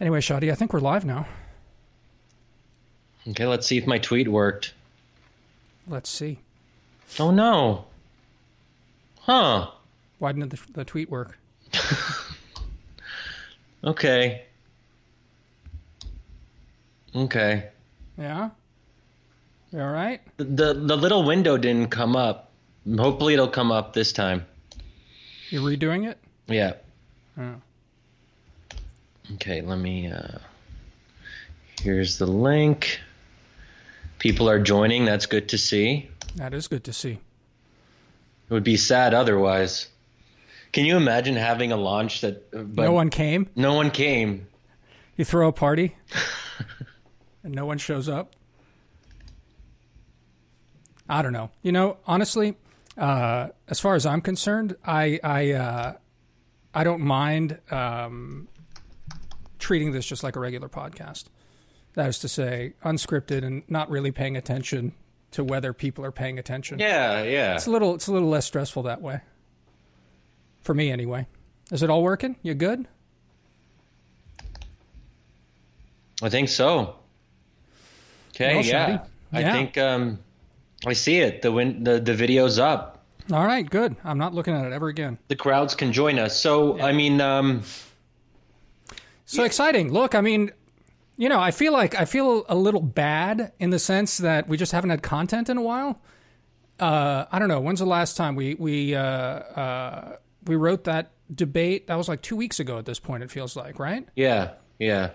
Anyway, Shadi, I think we're live now. Okay, let's see if my tweet worked. Let's see. Oh no. Huh. Why didn't the, the tweet work? Okay. Okay. Yeah. You all right? The, the the little window didn't come up. Hopefully it'll come up this time. You're redoing it? Yeah. Oh. Okay, let me uh here's the link. People are joining, that's good to see. That is good to see. It would be sad otherwise. Can you imagine having a launch that uh, but no one came. no one came? You throw a party, and no one shows up. I don't know. You know, honestly, uh, as far as I'm concerned, I I uh, I don't mind um, treating this just like a regular podcast. That is to say, unscripted and not really paying attention to whether people are paying attention. Yeah, yeah. It's a little it's a little less stressful that way. For me anyway. Is it all working? You good? I think so. Okay, Well, yeah. I yeah. think um I see it. The win- the the video's up. All right, good. I'm not looking at it ever again. The crowds can join us. So, I mean, um So exciting. Look, I mean, you know, I feel like I feel a little bad in the sense that we just haven't had content in a while. Uh, I don't know. When's the last time we we uh, uh, we wrote that debate? That was like two weeks ago. At this point, it feels like, right? yeah, yeah.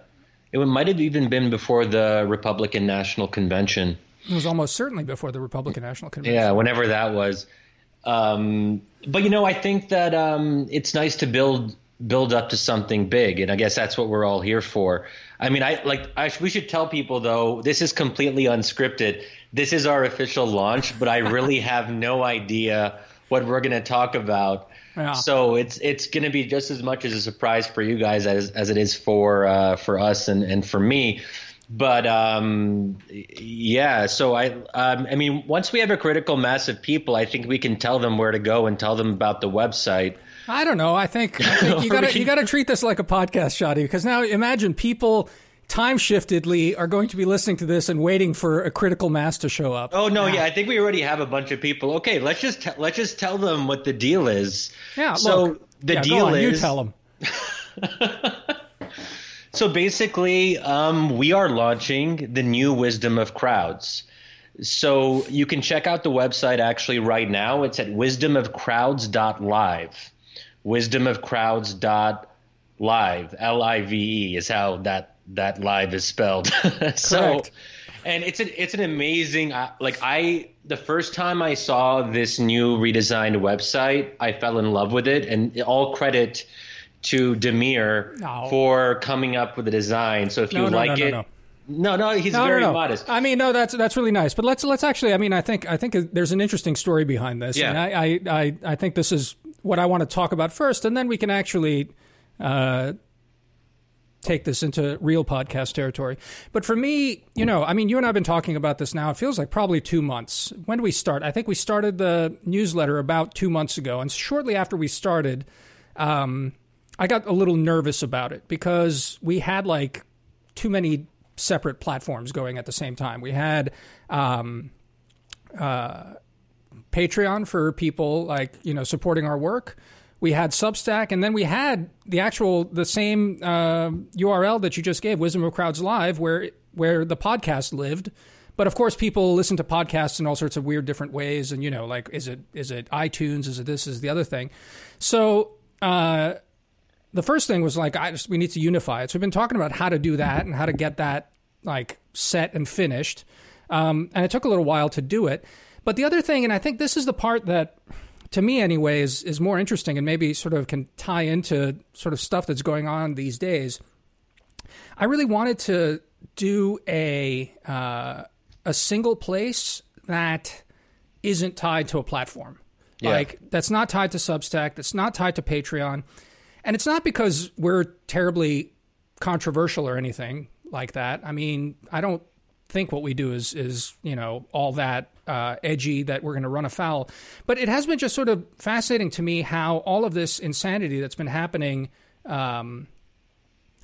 It might have even been before the Republican National Convention. It was almost certainly before the Republican National Convention. Yeah, whenever that was. Um, but you know, I think that um, it's nice to build build up to something big, and I guess that's what we're all here for. I mean, I like I, we should tell people though this is completely unscripted. This is our official launch, but I really have no idea what we're going to talk about. Yeah. So it's it's going to be just as much as a surprise for you guys as as it is for uh, for us and and for me. But um, yeah, so I um, I mean, once we have a critical mass of people, I think we can tell them where to go and tell them about the website. I don't know. I think, I think you got to you got to treat this like a podcast, Shadi, because now imagine people time shiftedly are going to be listening to this and waiting for a critical mass to show up. Oh no, yeah, I think we already have a bunch of people. Okay, let's just te- let's just tell them what the deal is. Yeah, So look. the Yeah, go deal on, is you tell them. So basically, um, we are launching the new Wisdom of Crowds. So you can check out the website actually right now. It's at wisdomofcrowds.live. Wisdomofcrowds.live. L I V E is how that that live is spelled. so Correct. and it's an it's an amazing uh, like I the first time I saw this new redesigned website, I fell in love with it and all credit to Damir No. for coming up with the design. So if you No, like no, no, it, no. no, no, he's No, very no, no. modest. I mean, no, that's that's really nice. But let's let's actually. I mean, I think I think there's an interesting story behind this. Yeah. And I, I I I think this is what I want to talk about first, and then we can actually uh, take this into real podcast territory. But for me, you know, I mean, you and I've been talking about this now. It feels like probably two months. When did we start? I think we started the newsletter about two months ago, and shortly after we started. Um, I got a little nervous about it because we had like too many separate platforms going at the same time. We had um, uh, Patreon for people like you know supporting our work. We had Substack, and then we had the actual the same uh, URL that you just gave, Wisdom of Crowds Live, where where the podcast lived. But of course, people listen to podcasts in all sorts of weird different ways, and you know, like is it is it iTunes? Is it this? Is the other thing? So. Uh, the first thing was like I just we need to unify it. So we've been talking about how to do that and how to get that like set and finished. Um, and it took a little while to do it. But the other thing, and I think this is the part that to me anyway is is more interesting and maybe sort of can tie into sort of stuff that's going on these days. I really wanted to do a uh, a single place that isn't tied to a platform. Yeah. Like that's not tied to Substack, that's not tied to Patreon. And it's not because we're terribly controversial or anything like that. I mean, I don't think what we do is is, you know, all that uh, edgy that we're going to run afoul. But it has been just sort of fascinating to me how all of this insanity that's been happening um,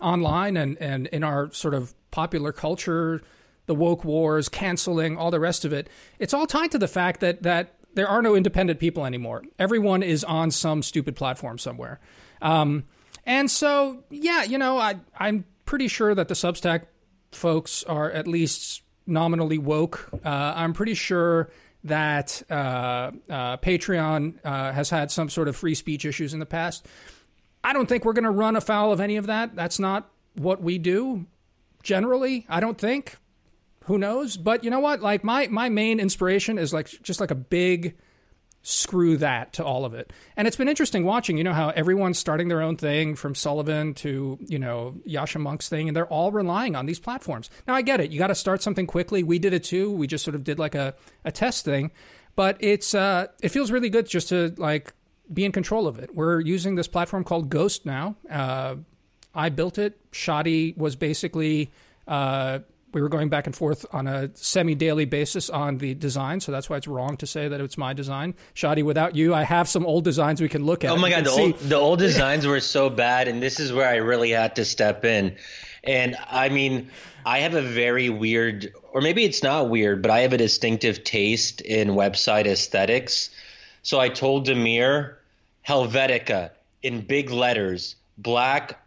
online and, and in our sort of popular culture, the woke wars, canceling, all the rest of it, it's all tied to the fact that that there are no independent people anymore. Everyone is on some stupid platform somewhere. Um, and so, yeah, you know, I, I'm pretty sure that the Substack folks are at least nominally woke. Uh, I'm pretty sure that uh, uh, Patreon uh, has had some sort of free speech issues in the past. I don't think we're going to run afoul of any of that. That's not what we do generally, I don't think. Who knows? But you know what? Like my my main inspiration is like just like a big screw that to all of it. And it's been interesting watching, you know, how everyone's starting their own thing from Sullivan to, you know, Yascha Mounk's thing, and they're all relying on these platforms. Now, I get it. You got to start something quickly. We did it too. We just sort of did like a, a test thing. But it's, uh, it feels really good just to like be in control of it. We're using this platform called Ghost now. Uh, I built it. Shadi was basically, uh, we were going back and forth on a semi-daily basis on the design, so that's why it's wrong to say that it's my design. Shadi, without you, I have some old designs we can look at. Oh my god, the old, the old designs were so bad, and this is where I really had to step in. And I mean, I have a very weird, or maybe it's not weird, but I have a distinctive taste in website aesthetics. So I told Damir, Helvetica in big letters, black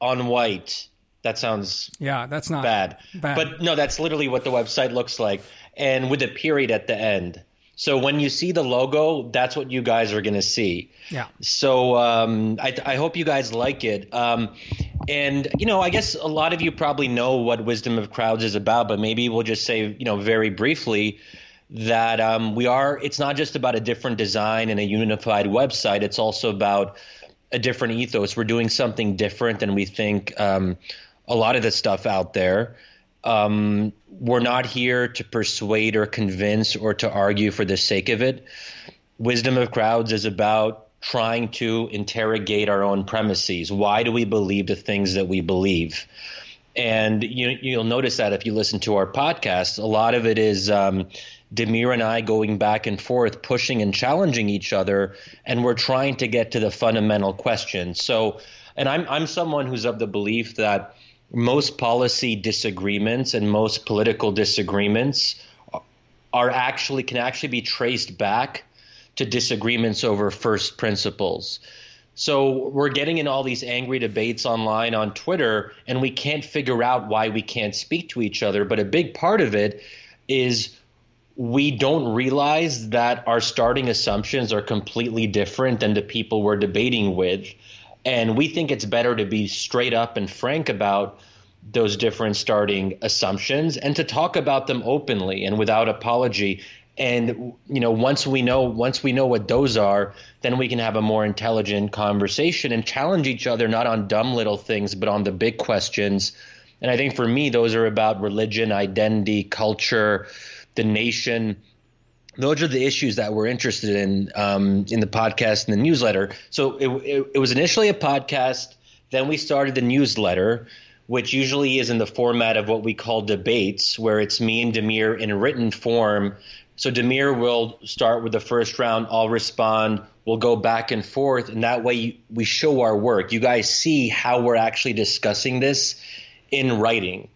on white that sounds yeah, that's not bad. bad. But no, that's literally what the website looks like, and with a period at the end. So when you see the logo, that's what you guys are going to see. Yeah. So um, I, I, hope you guys like it. Um, and you know, I guess a lot of you probably know what Wisdom of Crowds is about, but maybe we'll just say, you know, very briefly that um, we are. It's not just about a different design and a unified website. It's also about a different ethos. We're doing something different, and we think um, a lot of the stuff out there. Um, we're not here to persuade or convince or to argue for the sake of it. Wisdom of Crowds is about trying to interrogate our own premises. Why do we believe the things that we believe? And you, you'll notice that if you listen to our podcast, a lot of it is um, Damir and I going back and forth, pushing and challenging each other, and we're trying to get to the fundamental question. So, and I'm I'm someone who's of the belief that most policy disagreements and most political disagreements are actually can actually be traced back to disagreements over first principles. So we're getting in all these angry debates online on Twitter, and we can't figure out why we can't speak to each other. But a big part of it is we don't realize that our starting assumptions are completely different than the people we're debating with. And we think it's better to be straight up and frank about those different starting assumptions and to talk about them openly and without apology. And you know once we know once we know what those are then we can have a more intelligent conversation and challenge each other not on dumb little things but on the big questions. And i think for me those are about religion identity culture the nation those are the issues that we're interested in um, in the podcast and the newsletter. So it, it, it was initially a podcast. Then we started the newsletter, which usually is in the format of what we call debates, where it's me and Damir in written form. So Damir will start with the first round. I'll respond. We'll go back and forth, and that way we show our work. You guys see how we're actually discussing this in writing.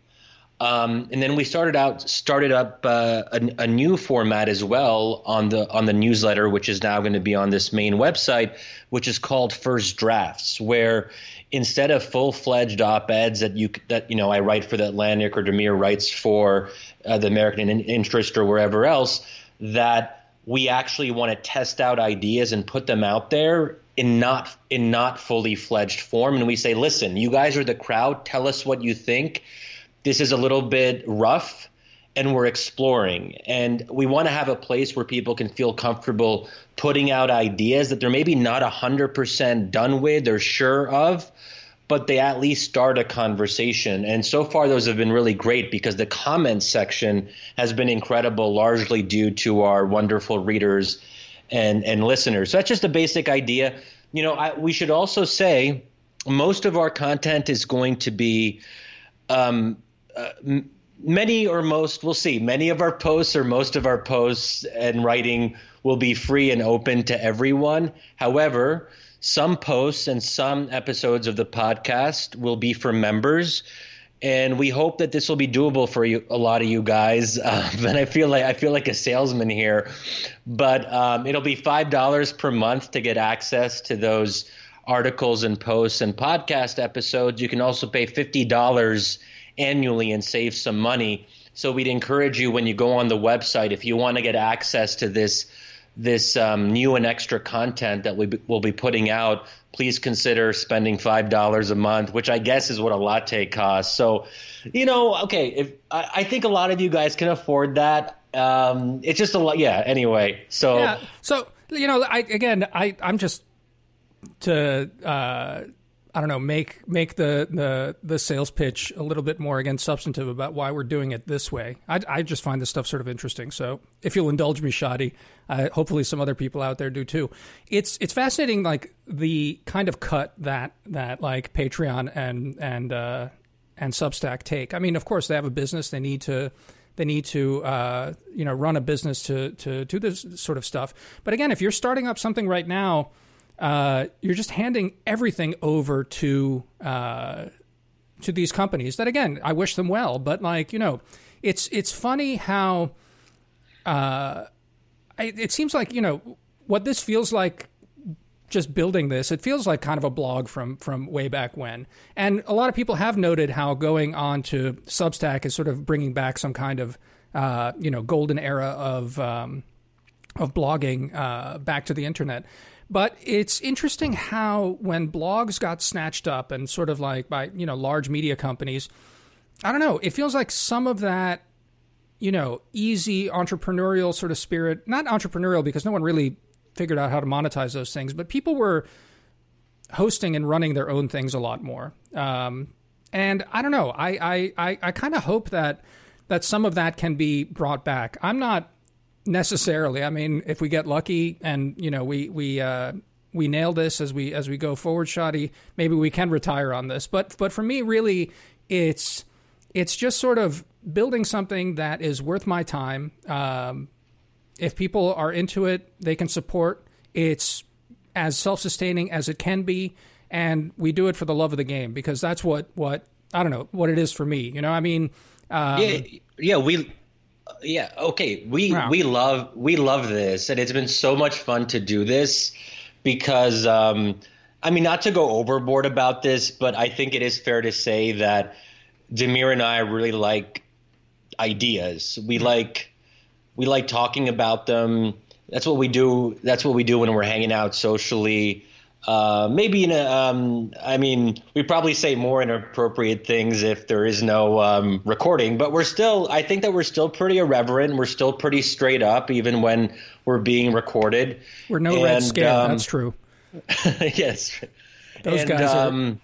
Um, and then we started out started up uh, a, a, new format as well on the on the newsletter, which is now going to be on this main website, which is called First Drafts, where instead of full fledged op eds that you that you know I write for the Atlantic or Damir writes for uh, the American Interest or wherever else, that we actually want to test out ideas and put them out there in not in not fully fledged form, and we say, listen, you guys are the crowd. Tell us what you think this is a little bit rough and we're exploring. And we want to have a place where people can feel comfortable putting out ideas that they're maybe not 100% done with or sure of, but they at least start a conversation. And so far, those have been really great because the comments section has been incredible, largely due to our wonderful readers and, and listeners. So that's just a basic idea. You know, I, we should also say most of our content is going to be. Um, uh, many or most, we'll see. Many of our posts or most of our posts and writing will be free and open to everyone. However, some posts and some episodes of the podcast will be for members and we hope that this will be doable for you, a lot of you guys. Um, and I feel like I feel like a salesman here, but um, it'll be five dollars per month to get access to those articles and posts and podcast episodes. You can also pay fifty dollars annually and save some money. So we'd encourage you when you go on the website if you want to get access to this this um, new and extra content that we will be putting out, please consider spending five dollars a month, which I guess is what a latte costs. So, you know, okay, if I, I think a lot of you guys can afford that. Um, it's just a lot, yeah. Anyway, so yeah, so you know, I again, I I'm just to uh, I don't know, make make the, the the sales pitch a little bit more again substantive about why we're doing it this way. I, I just find this stuff sort of interesting. So if you'll indulge me, Shadi, uh, hopefully some other people out there do too. It's it's fascinating, like the kind of cut that that like Patreon and and uh, and Substack take. I mean, of course, they have a business; they need to they need to uh, you know run a business to to do this sort of stuff. But again, if you're starting up something right now uh, you're just handing everything over to uh, to these companies. That again, I wish them well, but like you know, it's it's funny how uh, it, it seems like you know what this feels like. Just building this, it feels like kind of a blog from from way back when, and a lot of people have noted how going on to Substack is sort of bringing back some kind of uh, you know golden era of um, of blogging uh, back to the internet. But it's interesting how when blogs got snatched up and sort of like by, you know, large media companies, I don't know, it feels like some of that, you know, easy entrepreneurial sort of spirit, not entrepreneurial because no one really figured out how to monetize those things, but people were hosting and running their own things a lot more. Um, and I don't know, I, I, I, I kind of hope that that some of that can be brought back. I'm not necessarily. I mean, if we get lucky and you know we we uh, we nail this as we as we go forward, Shadi, maybe we can retire on this. But but for me, really, it's it's just sort of building something that is worth my time. Um, if people are into it, they can support. It's as self-sustaining as it can be, and we do it for the love of the game because that's what what I don't know what it is for me. You know, I mean, um, yeah, yeah, we yeah okay we wow. we love we love this and it's been so much fun to do this because um i mean not to go overboard about this but i think it is fair to say that damir and i really like ideas we mm-hmm. like we like talking about them that's what we do that's what we do when we're hanging out socially uh, maybe in a, um, I mean, we probably say more inappropriate things if there is no um, recording, but we're still, I think that we're still pretty irreverent. We're still pretty straight up, even when we're being recorded. We're no and, red scare. Um, that's true. yes. Those and, guys are. Um,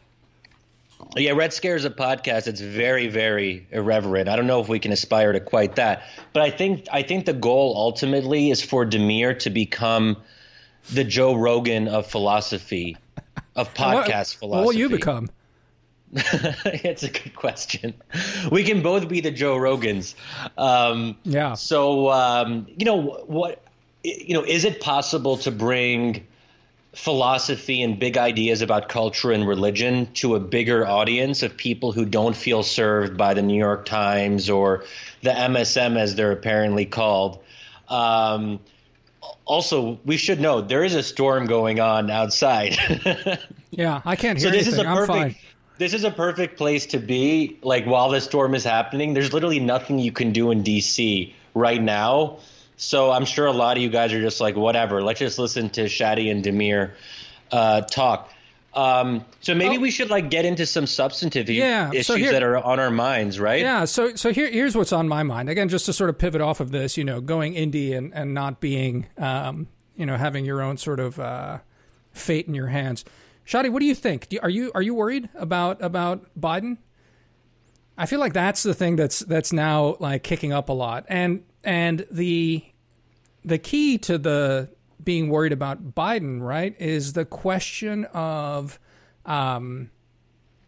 yeah, Red Scare is a podcast. It's very, very irreverent. I don't know if we can aspire to quite that, but I think I think the goal ultimately is for Damir to become – the Joe Rogan of philosophy, of podcast what, philosophy? What will you become? it's a good question. We can both be the Joe Rogans. Um, yeah. So um, you know what? You know, is it possible to bring philosophy and big ideas about culture and religion to a bigger audience of people who don't feel served by the New York Times or the MSM, as they're apparently called? Um, also, we should know there is a storm going on outside. yeah, I can't hear so this anything. Is a perfect, I'm fine. This is a perfect place to be. Like while the storm is happening, there's literally nothing you can do in DC right now. So I'm sure a lot of you guys are just like, whatever. Let's just listen to Shadi and Damir uh, talk. Um, so maybe oh. we should like get into some substantive yeah, issues so here, that are on our minds, right? Yeah. So so here here's what's on my mind. Again, just to sort of pivot off of this, you know, going indie and and not being, um, you know, having your own sort of uh, fate in your hands. Shadi, what do you think? Do, are you are you worried about about Biden? I feel like that's the thing that's that's now like kicking up a lot, and and the the key to the being worried about Biden, right, is the question of, um,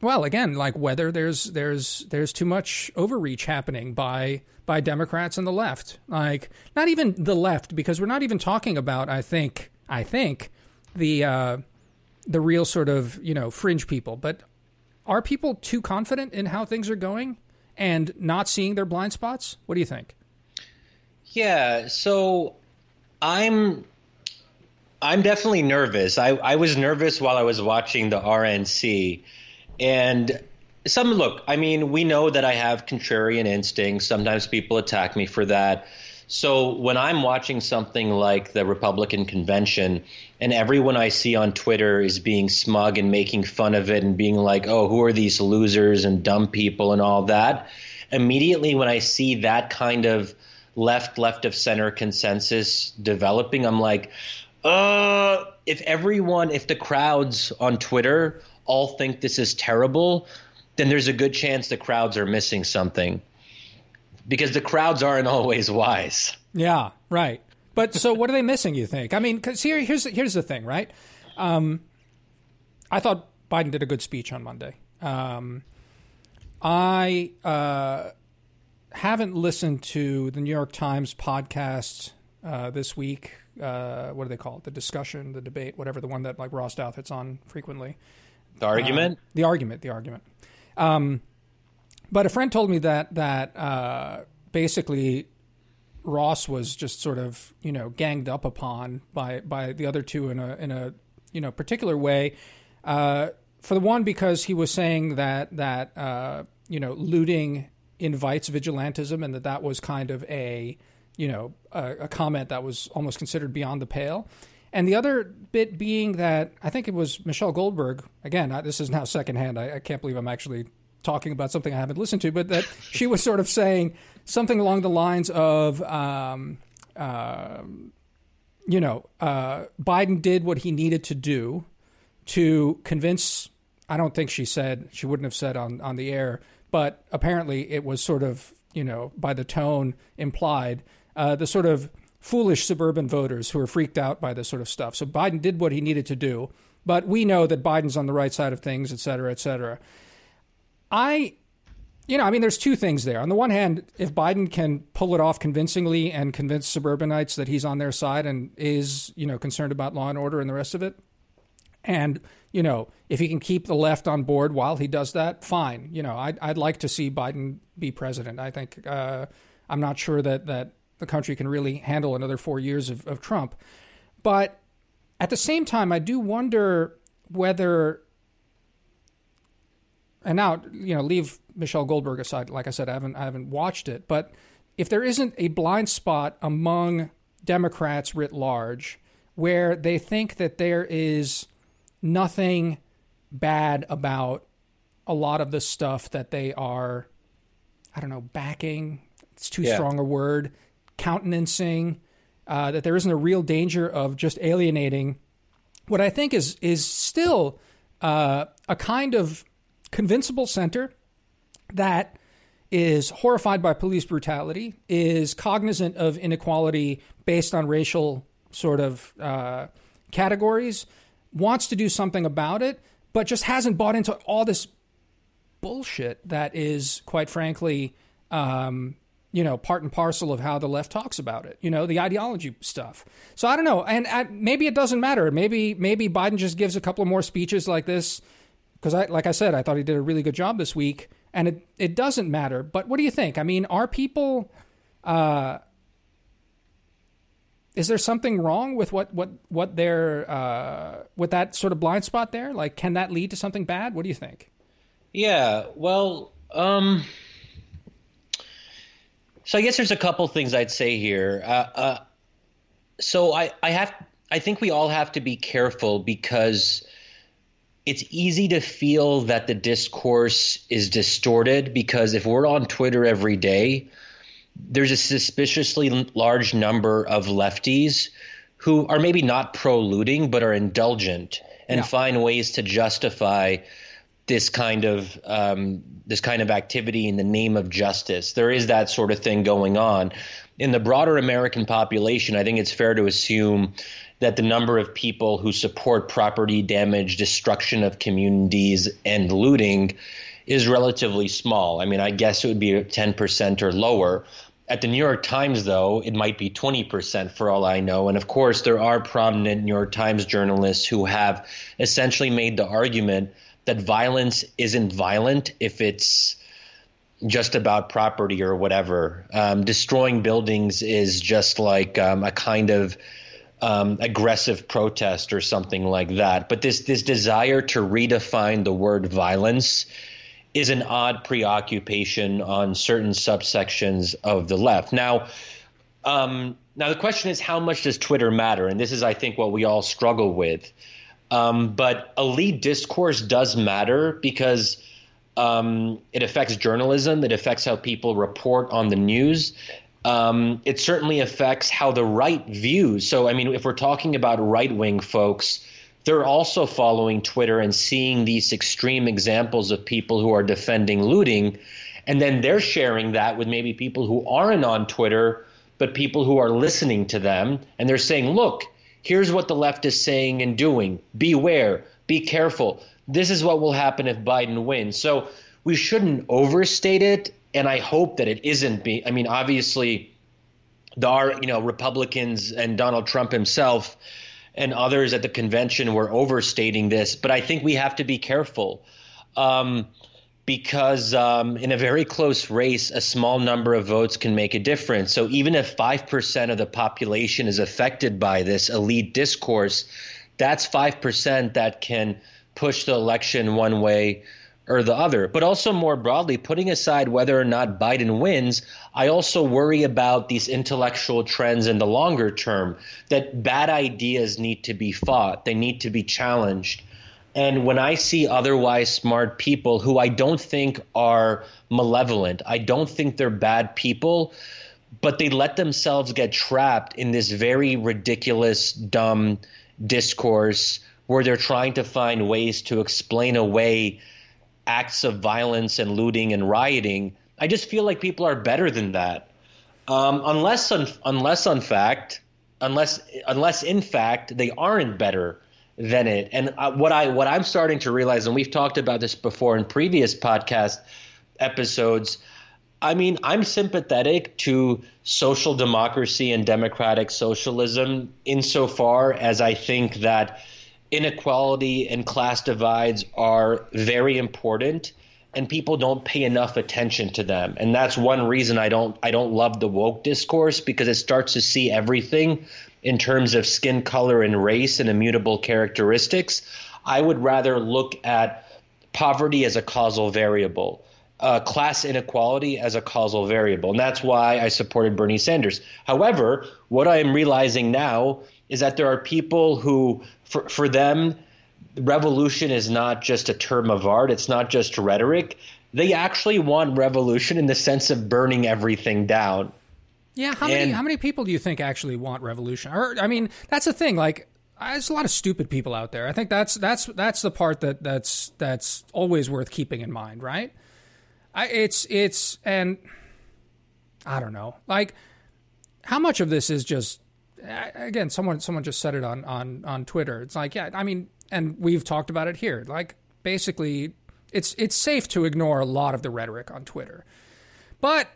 well, again, like whether there's there's there's too much overreach happening by by Democrats and the left. Like not even the left, because we're not even talking about. I think I think the uh, the real sort of you know fringe people. But are people too confident in how things are going and not seeing their blind spots? What do you think? Yeah, so I'm I'm definitely nervous. I, I was nervous while I was watching the RNC. And some look, I mean, we know that I have contrarian instincts. Sometimes people attack me for that. So when I'm watching something like the Republican convention and everyone I see on Twitter is being smug and making fun of it and being like, oh, who are these losers and dumb people and all that, immediately when I see that kind of left, left of center consensus developing, I'm like, uh, if everyone, if the crowds on Twitter all think this is terrible, then there's a good chance the crowds are missing something because the crowds aren't always wise. Yeah, right. But so what are they missing? You think? I mean, because here, here's here's the thing, right? Um, I thought Biden did a good speech on Monday. Um, I uh, haven't listened to the New York Times podcast uh, this week. Uh, what do they call it? The discussion, the debate, whatever the one that like Ross Douthat hits on frequently. The argument. Uh, the argument. The argument. Um, but a friend told me that that uh, basically Ross was just sort of you know ganged up upon by by the other two in a in a you know particular way. Uh, for the one, because he was saying that that uh, you know looting invites vigilantism, and that that was kind of a you know a, a comment that was almost considered beyond the pale. And the other bit being that I think it was Michelle Goldberg. Again, I, this is now secondhand. I, I can't believe I'm actually talking about something I haven't listened to, but that she was sort of saying something along the lines of, um, uh, you know, uh, Biden did what he needed to do to convince. I don't think she said she wouldn't have said on on the air, but apparently it was sort of you know by the tone implied uh, the sort of foolish suburban voters who are freaked out by this sort of stuff. So Biden did what he needed to do, but we know that Biden's on the right side of things, et cetera, et cetera. I, you know, I mean, there's two things there. On the one hand, if Biden can pull it off convincingly and convince suburbanites that he's on their side and is, you know, concerned about law and order and the rest of it, and you know, if he can keep the left on board while he does that, fine. You know, I'd, I'd like to see Biden be president. I think uh, I'm not sure that that the country can really handle another four years of, of Trump, but at the same time, I do wonder whether and now you know leave Michelle Goldberg aside. Like I said, I haven't I haven't watched it, but if there isn't a blind spot among Democrats writ large where they think that there is nothing bad about a lot of the stuff that they are, I don't know, backing. It's too yeah. strong a word. Countenancing. Uh, that there isn't a real danger of just alienating what I think is is still uh, a kind of convincible center that is horrified by police brutality, is cognizant of inequality based on racial sort of uh, categories, wants to do something about it, but just hasn't bought into all this bullshit that is, quite frankly, um, you know, part and parcel of how the left talks about it. You know, the ideology stuff. So I don't know, and, and maybe it doesn't matter. Maybe maybe Biden just gives a couple more speeches like this because I, like I said, I thought he did a really good job this week, and it it doesn't matter. But what do you think? I mean, are people? Uh, is there something wrong with what what what they're uh, with that sort of blind spot there? Like, can that lead to something bad? What do you think? Yeah, well, um, so I guess there's a couple things I'd say here. Uh, uh, so I I have I think we all have to be careful because it's easy to feel that the discourse is distorted because if we're on Twitter every day, there's a suspiciously large number of lefties who are maybe not pro looting but are indulgent and yeah. find ways to justify this kind of um, this kind of activity in the name of justice. There is that sort of thing going on in the broader American population. I think it's fair to assume that the number of people who support property damage, destruction of communities, and looting is relatively small. I mean, I guess it would be 10% or lower. At the New York Times, though, it might be 20% for all I know. And of course, there are prominent New York Times journalists who have essentially made the argument that violence isn't violent if it's just about property or whatever. Um, destroying buildings is just like um, a kind of um, aggressive protest or something like that. But this this desire to redefine the word violence is an odd preoccupation on certain subsections of the left. Now, um, now the question is, how much does Twitter matter? And this is, I think, what we all struggle with. Um, but elite discourse does matter because um, it affects journalism. It affects how people report on the news. Um, it certainly affects how the right views. So, I mean, if we're talking about right wing folks, they're also following Twitter and seeing these extreme examples of people who are defending looting. And then they're sharing that with maybe people who aren't on Twitter, but people who are listening to them. And they're saying, look, here's what the left is saying and doing. Beware, be careful. This is what will happen if Biden wins. So we shouldn't overstate it. And I hope that it isn't. Be, I mean, obviously, there are, you know, Republicans and Donald Trump himself and others at the convention were overstating this, but I think we have to be careful um, because um, in a very close race, a small number of votes can make a difference. So even if 5% of the population is affected by this elite discourse, that's 5% that can push the election one way or the other. But also more broadly, putting aside whether or not Biden wins, I also worry about these intellectual trends in the longer term that bad ideas need to be fought, they need to be challenged. And when I see otherwise smart people who I don't think are malevolent, I don't think they're bad people, but they let themselves get trapped in this very ridiculous, dumb discourse where they're trying to find ways to explain away acts of violence and looting and rioting. I just feel like people are better than that, um, unless un- unless fact, unless unless in fact they aren't better than it. And what I what I'm starting to realize, and we've talked about this before in previous podcast episodes. I mean, I'm sympathetic to social democracy and democratic socialism insofar as I think that inequality and class divides are very important and people don't pay enough attention to them. And that's one reason i don't i don't love the woke discourse because it starts to see everything in terms of skin color and race and immutable characteristics. I would rather look at poverty as a causal variable uh, class inequality as a causal variable. And that's why i supported bernie sanders. However what i am realizing now is that there are people who, for, for them, revolution is not just a term of art, it's not just rhetoric. They actually want revolution in the sense of burning everything down. Yeah, how many how many people do you think actually want revolution? Or I mean, that's the thing. Like, there's a lot of stupid people out there. I think that's that's that's the part that that's that's always worth keeping in mind, right? I, it's it's and I don't know, like how much of this is just again, someone someone just said it on on on Twitter. It's like, yeah, I mean, and we've talked about it here. Like, basically, it's it's safe to ignore a lot of the rhetoric on Twitter, but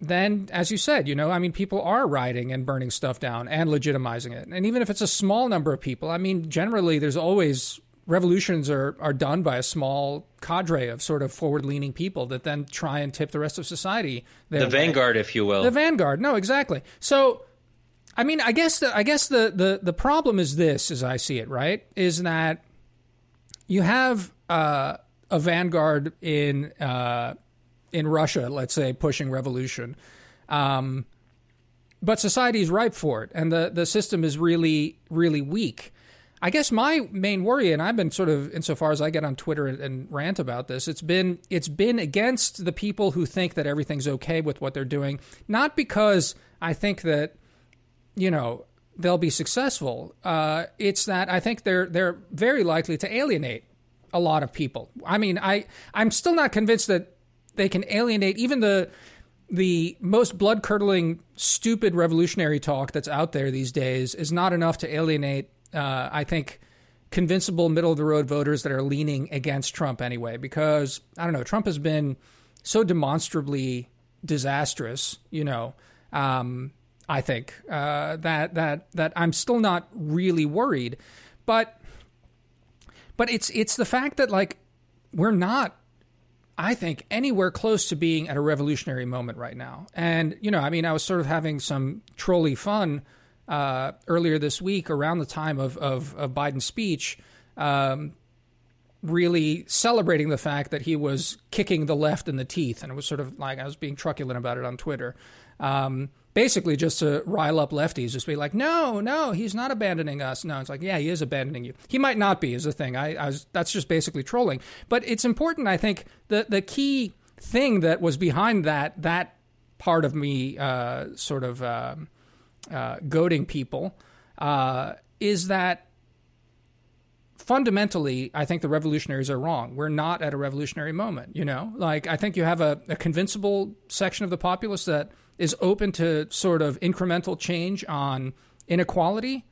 then, as you said, you know, I mean, people are rioting and burning stuff down and legitimizing it. And even if it's a small number of people, I mean, generally, there's always revolutions are are done by a small cadre of sort of forward leaning people that then try and tip the rest of society. The way. vanguard, if you will. The vanguard. No, exactly. So I mean, I guess the I guess the the the problem is this, as I see it, right, is that you have uh, a vanguard in uh, in Russia, let's say, pushing revolution. Um, but society is ripe for it, and the, the system is really, really weak. I guess my main worry, and I've been sort of, insofar as I get on Twitter and, and, rant about this, it's been it's been against the people who think that everything's okay with what they're doing, not because I think that you know they'll be successful. Uh, it's that I think they're they're very likely to alienate a lot of people. I mean, I I'm still not convinced that they can alienate even the the most blood curdling, stupid revolutionary talk that's out there these days is not enough to alienate. Uh, I think convincible middle of the road voters that are leaning against Trump anyway, because I don't know, Trump has been so demonstrably disastrous. You know, um, I think uh, that that that I'm still not really worried, but but it's it's the fact that like we're not I think anywhere close to being at a revolutionary moment right now. And you know, I mean, I was sort of having some trolley fun uh, earlier this week around the time of of, of Biden's speech. Um, really celebrating the fact that he was kicking the left in the teeth, and it was sort of like I was being truculent about it on Twitter. Um, basically, just to rile up lefties, just be like, "No, no, he's not abandoning us." No, it's like, "Yeah, he is abandoning you." He might not be, is the thing. I, I was, that's just basically trolling. But it's important, I think. the The key thing that was behind that that part of me, uh, sort of uh, uh, goading people, uh, is that fundamentally, I think the revolutionaries are wrong. We're not at a revolutionary moment, you know? Like, I think you have a, a convincible section of the populace that is open to sort of incremental change on inequality,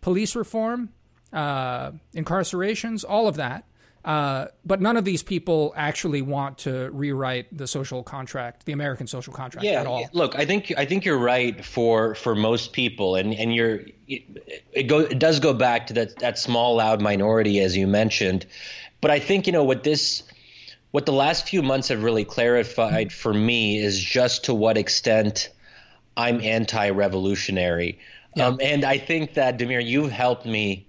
police reform, uh, incarcerations, all of that. Uh, but none of these people actually want to rewrite the social contract, the American social contract yeah, at all. Look, I think I think you're right for for most people, and and you're it, it go it does go back to that that small loud minority as you mentioned, but I think you know what this what the last few months have really clarified for me is just to what extent I'm anti-revolutionary. Yeah. Um, and I think that Damir, you've helped me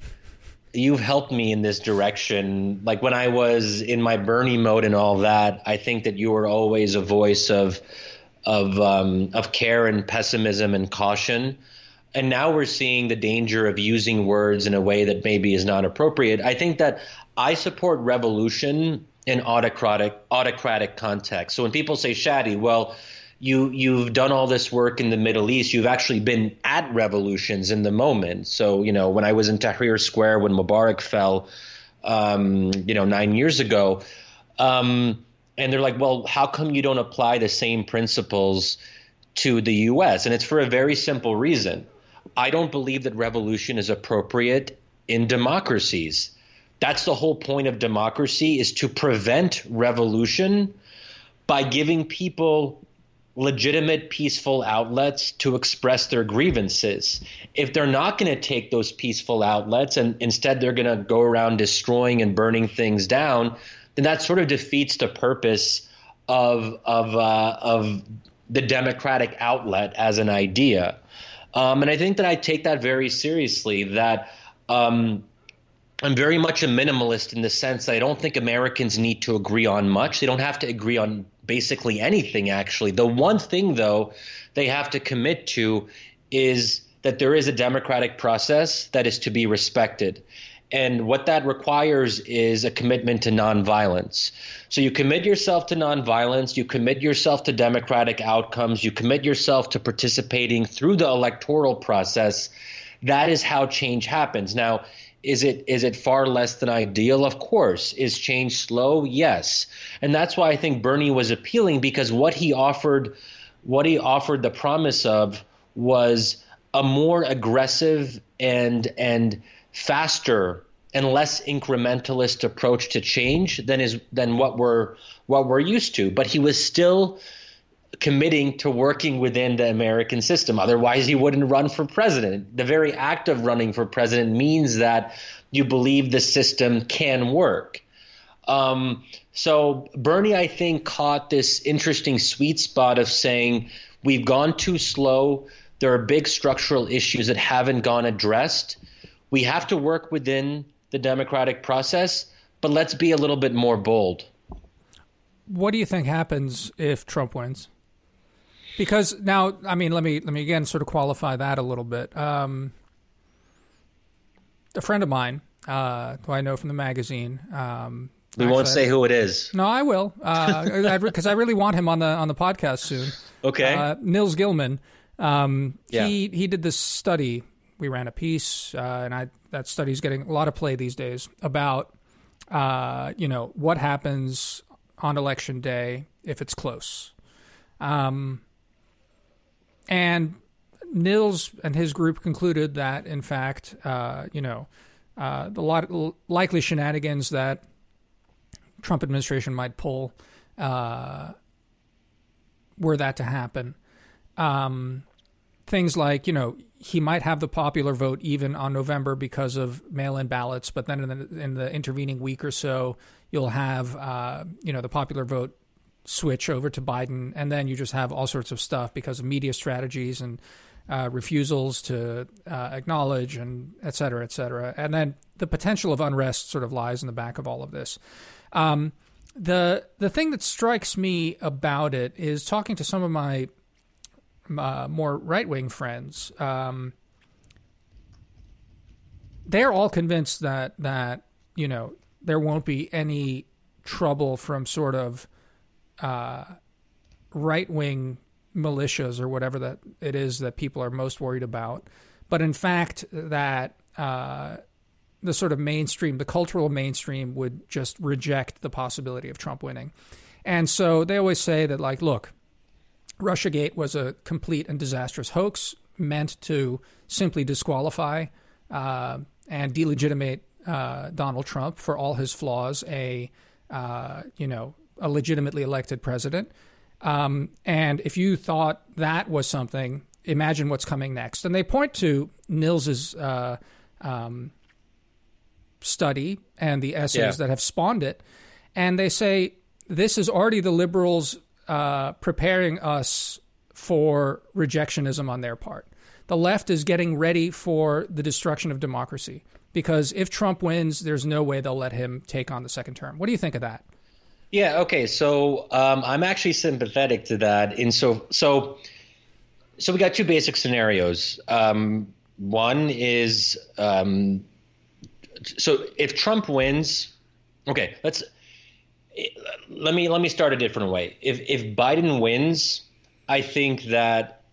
you've helped me in this direction. Like when I was in my Bernie mode and all that, I think that you were always a voice of of um, of care and pessimism and caution. And now we're seeing the danger of using words in a way that maybe is not appropriate. I think that I support revolution in autocratic autocratic context. So when people say Shadi, well, you you've done all this work in the Middle East. You've actually been at revolutions in the moment. So you know when I was in Tahrir Square when Mubarak fell, um, you know nine years ago, um, and they're like, well, how come you don't apply the same principles to the U.S. And it's for a very simple reason. I don't believe that revolution is appropriate in democracies. That's the whole point of democracy is to prevent revolution by giving people legitimate peaceful outlets to express their grievances. If they're not going to take those peaceful outlets and instead they're going to go around destroying and burning things down, then that sort of defeats the purpose of of uh, of the democratic outlet as an idea. Um, and I think that I take that very seriously. That um, I'm very much a minimalist in the sense that I don't think Americans need to agree on much. They don't have to agree on basically anything, actually. The one thing, though, they have to commit to is that there is a democratic process that is to be respected. And what that requires is a commitment to nonviolence. So you commit yourself to nonviolence, you commit yourself to democratic outcomes, you commit yourself to participating through the electoral process. That is how change happens. Now, is it is it far less than ideal? Of course. Is change slow? Yes. And that's why I think Bernie was appealing because what he offered what he offered the promise of was a more aggressive and and faster and less incrementalist approach to change than is than what we're what we're used to. But he was still committing to working within the American system. Otherwise, he wouldn't run for president. The very act of running for president means that you believe the system can work. Um, so Bernie, I think, caught this interesting sweet spot of saying we've gone too slow. There are big structural issues that haven't gone addressed. We have to work within the democratic process, but let's be a little bit more bold. What do you think happens if Trump wins? Because now, I mean, let me let me again sort of qualify that a little bit. Um, a friend of mine, uh, who I know from the magazine. Um, we actually, won't say who it is. No, I will, because uh, I really want him on the on the podcast soon. Okay, uh, Nils Gilman. Um, yeah. He he did this study. We ran a piece, uh, and I that study's getting a lot of play these days about uh, you know what happens on election day if it's close. Um, and Nils and his group concluded that, in fact, uh, you know, uh, the lot, likely shenanigans that Trump administration might pull uh, were that to happen, um, things like you know he might have the popular vote even on November because of mail-in ballots, but then in the, in the intervening week or so, you'll have uh, you know the popular vote switch over to Biden, and then you just have all sorts of stuff because of media strategies and uh, refusals to uh, acknowledge and et cetera, et cetera. And then the potential of unrest sort of lies in the back of all of this. Um, the the thing that strikes me about it is talking to some of my uh, more right wing friends. Um, they're all convinced that that you know there won't be any trouble from sort of uh, right wing militias or whatever that it is that people are most worried about. But in fact, that uh, the sort of mainstream, the cultural mainstream, would just reject the possibility of Trump winning. And so they always say that, like, look, Russiagate was a complete and disastrous hoax meant to simply disqualify uh, and delegitimate uh, Donald Trump for all his flaws, a uh, you know a legitimately elected president. Um, and if you thought that was something, imagine what's coming next. And they point to Nils's uh, um, study and the essays yeah. that have spawned it, and they say this is already the liberals uh, preparing us for rejectionism on their part. The left is getting ready for the destruction of democracy because if Trump wins, there's no way they'll let him take on the second term. What do you think of that? Yeah. Okay. So um, I'm actually sympathetic to that. In so so so we got two basic scenarios. Um, one is um, so if Trump wins, okay. Let's let me let me start a different way. If if Biden wins, I think that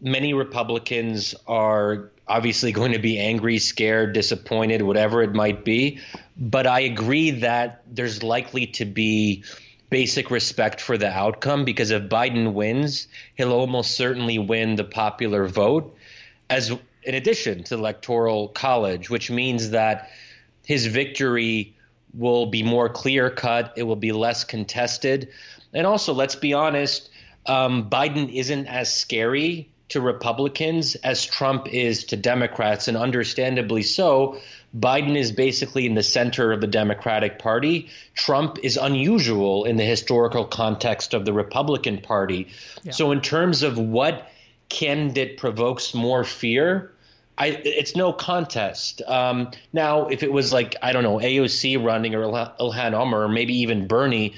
many Republicans are obviously going to be angry, scared, disappointed, whatever it might be. But I agree that there's likely to be basic respect for the outcome because if Biden wins, he'll almost certainly win the popular vote as in addition to the electoral college, which means that his victory will be more clear cut, it will be less contested. And also, let's be honest, um, Biden isn't as scary to Republicans as Trump is to Democrats, and understandably so. Biden is basically in the center of the Democratic Party. Trump is unusual in the historical context of the Republican Party. Yeah. So, in terms of what candidate provokes more fear, I, it's no contest. Um, now, if it was like I don't know AOC running or Ilhan Omar or maybe even Bernie,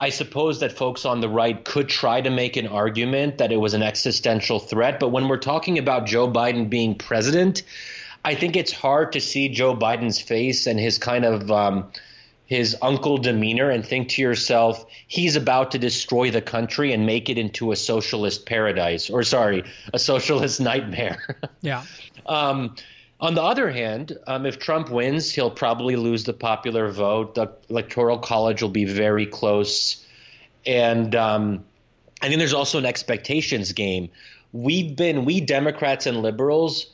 I suppose that folks on the right could try to make an argument that it was an existential threat. But when we're talking about Joe Biden being president, I think it's hard to see Joe Biden's face and his kind of um, his uncle demeanor and think to yourself, he's about to destroy the country and make it into a socialist paradise, or sorry, a socialist nightmare. yeah. Um, on the other hand, um, if Trump wins, he'll probably lose the popular vote. The electoral college will be very close, and um, I think there's also an expectations game. We've been we Democrats and liberals,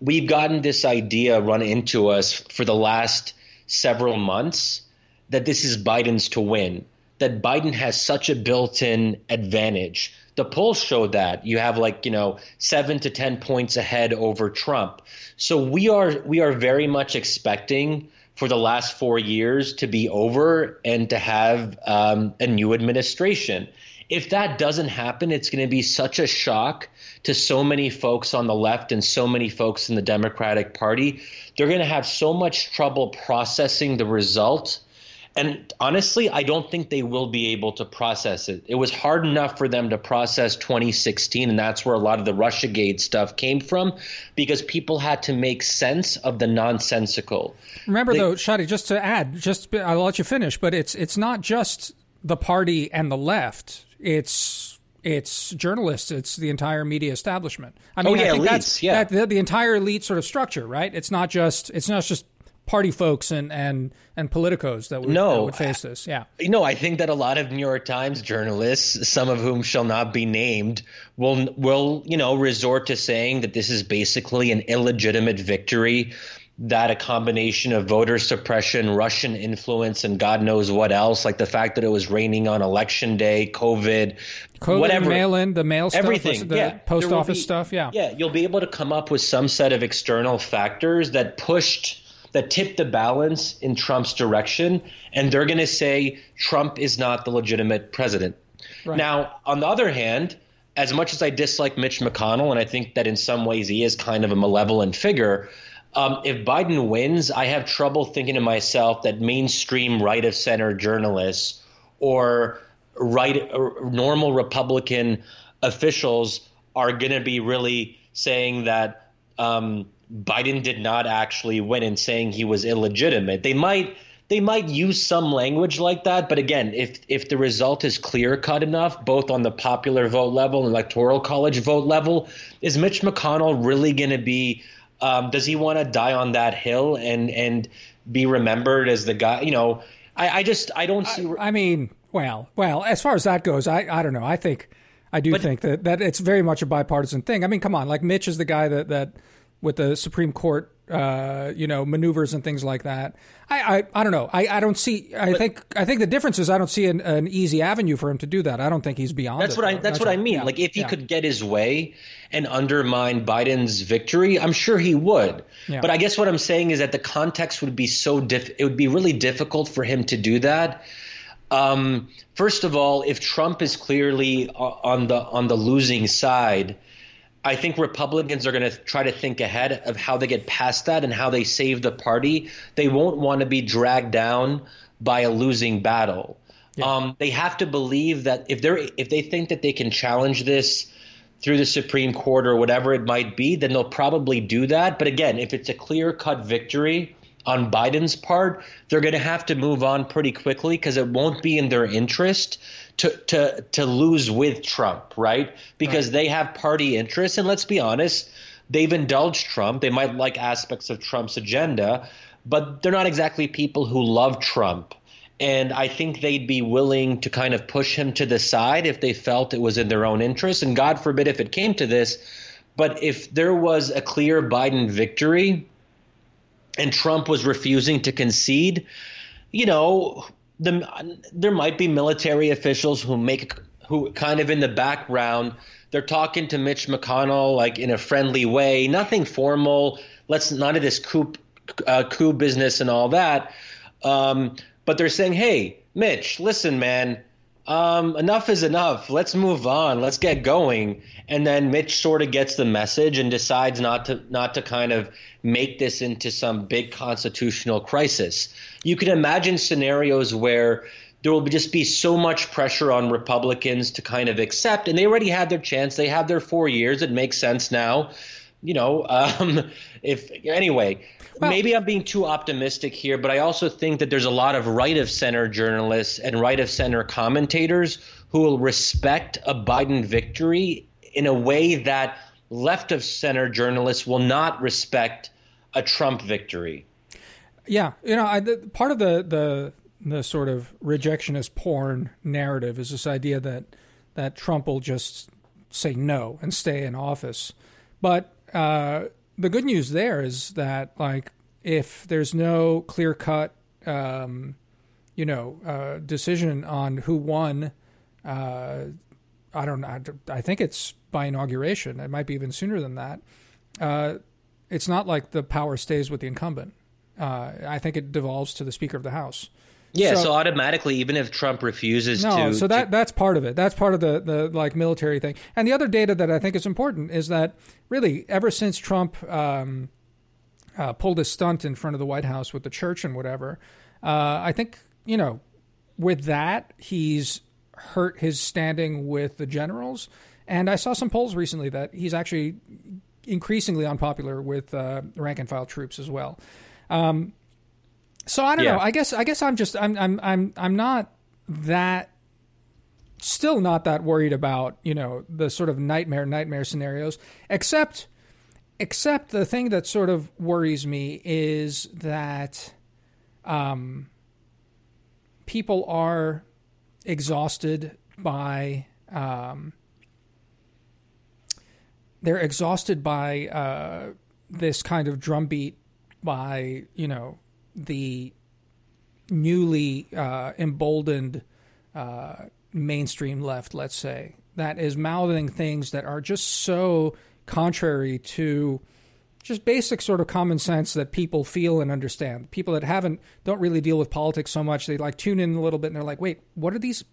we've gotten this idea run into us for the last several months that this is Biden's to win. That Biden has such a built-in advantage. The polls show that you have like you know seven to ten points ahead over Trump so we are we are very much expecting for the last four years to be over and to have um, a new administration. If that doesn't happen, it's going to be such a shock to so many folks on the left and so many folks in the Democratic Party. They're going to have so much trouble processing the result and honestly, I don't think they will be able to process it. It was hard enough for them to process 2016, and that's where a lot of the Russiagate stuff came from, because people had to make sense of the nonsensical. Remember, they, though, Shadi, just to add, just I'll let you finish, but it's it's not just the party and the left. It's it's journalists. It's the entire media establishment. I oh, mean, oh, yeah, I think elites, that's yeah. That, the, the entire elite sort of structure, right? It's not just it's not just party folks and and and politicos that would, no, that would face this. Yeah. No, I think that a lot of New York Times journalists, some of whom shall not be named, will will you know resort to saying that this is basically an illegitimate victory that a combination of voter suppression, Russian influence, and God knows what else, like the fact that it was raining on election day, COVID, COVID whatever, mail in, the mail stuff, everything, the yeah, post office be, stuff, yeah, yeah, you'll be able to come up with some set of external factors that pushed that tipped the balance in Trump's direction, and they're going to say Trump is not the legitimate president. Right. Now, on the other hand, as much as I dislike Mitch McConnell, and I think that in some ways he is kind of a malevolent figure, um, if Biden wins, I have trouble thinking to myself that mainstream right of center journalists or right or normal Republican officials are going to be really saying that um, Biden did not actually win and saying he was illegitimate. They might they might use some language like that, but again, if if the result is clear cut enough, both on the popular vote level and electoral college vote level, is Mitch McConnell really going to be um, does he want to die on that hill and and be remembered as the guy? You know, I, I just I don't see. I, I, mean, well, well, as far as that goes, I I don't know. I think I do but, think that that it's very much a bipartisan thing. I mean, come on, like Mitch is the guy that that with the Supreme Court, uh, you know, maneuvers and things like that. I, I, I don't know. I, I don't see. I but, think I think the difference is I don't see an, an, easy avenue for him to do that. I don't think he's beyond. That's it, what I. That's, that's what, I mean. Yeah, like if he yeah. could get his way and undermine Biden's victory, I'm sure he would. Yeah. But I guess what I'm saying is that the context would be so diff. It would be really difficult for him to do that. Um, first of all, if Trump is clearly on the on the losing side I think Republicans are going to try to think ahead of how they get past that and how they save the party. They won't want to be dragged down by a losing battle. Yeah. Um, they have to believe that if they're if they think that they can challenge this through the Supreme Court or whatever it might be, then they'll probably do that. But again, if it's a clear cut victory on Biden's part, they're going to have to move on pretty quickly because it won't be in their interest to to to lose with Trump, right? Because right. they have party interests, and let's be honest, they've indulged Trump. They might like aspects of Trump's agenda, but they're not exactly people who love Trump. And I think they'd be willing to kind of push him to the side if they felt it was in their own interest. And God forbid if it came to this, but if there was a clear Biden victory and Trump was refusing to concede, you know, the, there might be military officials who make who kind of in the background they're talking to Mitch McConnell like in a friendly way, nothing formal. Let's none of this coup uh, coup business and all that. Um, but they're saying, "Hey, Mitch, listen, man, um, enough is enough. Let's move on. Let's get going." And then Mitch sort of gets the message and decides not to not to kind of make this into some big constitutional crisis you can imagine scenarios where there will just be so much pressure on Republicans to kind of accept, and they already had their chance. They have their four years. It makes sense now. You know, um, if anyway, well, maybe I'm being too optimistic here, but I also think that there's a lot of right of center journalists and right of center commentators who will respect a Biden victory in a way that left of center journalists will not respect a Trump victory. Yeah, you know, I, the, part of the, the the sort of rejectionist porn narrative is this idea that that Trump will just say no and stay in office. But uh, the good news there is that like if there's no clear cut, um, you know, uh, decision on who won, uh, I don't know. I think it's by inauguration. It might be even sooner than that. Uh, it's not like the power stays with the incumbent. Uh, I think it devolves to the Speaker of the House. Yeah, so, so, automatically, even if Trump refuses no, to, so that to... that's part of it. That's part of the the like military thing. And the other data that I think is important is that really, ever since Trump um, uh, pulled his stunt in front of the White House with the church and whatever, uh, I think you know, with that he's hurt his standing with the generals. And I saw some polls recently that he's actually increasingly unpopular with uh, rank and file troops as well. Um, so I don't yeah. know. I guess I guess I'm just I'm I'm I'm I'm not that still not that worried about you know the sort of nightmare nightmare scenarios except except the thing that sort of worries me is that um, people are exhausted by um, they're exhausted by uh, this kind of drumbeat by you know the newly uh, emboldened uh, mainstream left, let's say, that is mouthing things that are just so contrary to just basic sort of common sense that people feel and understand. People that haven't don't really deal with politics so much, they like tune in a little bit and they're like, "Wait, what are these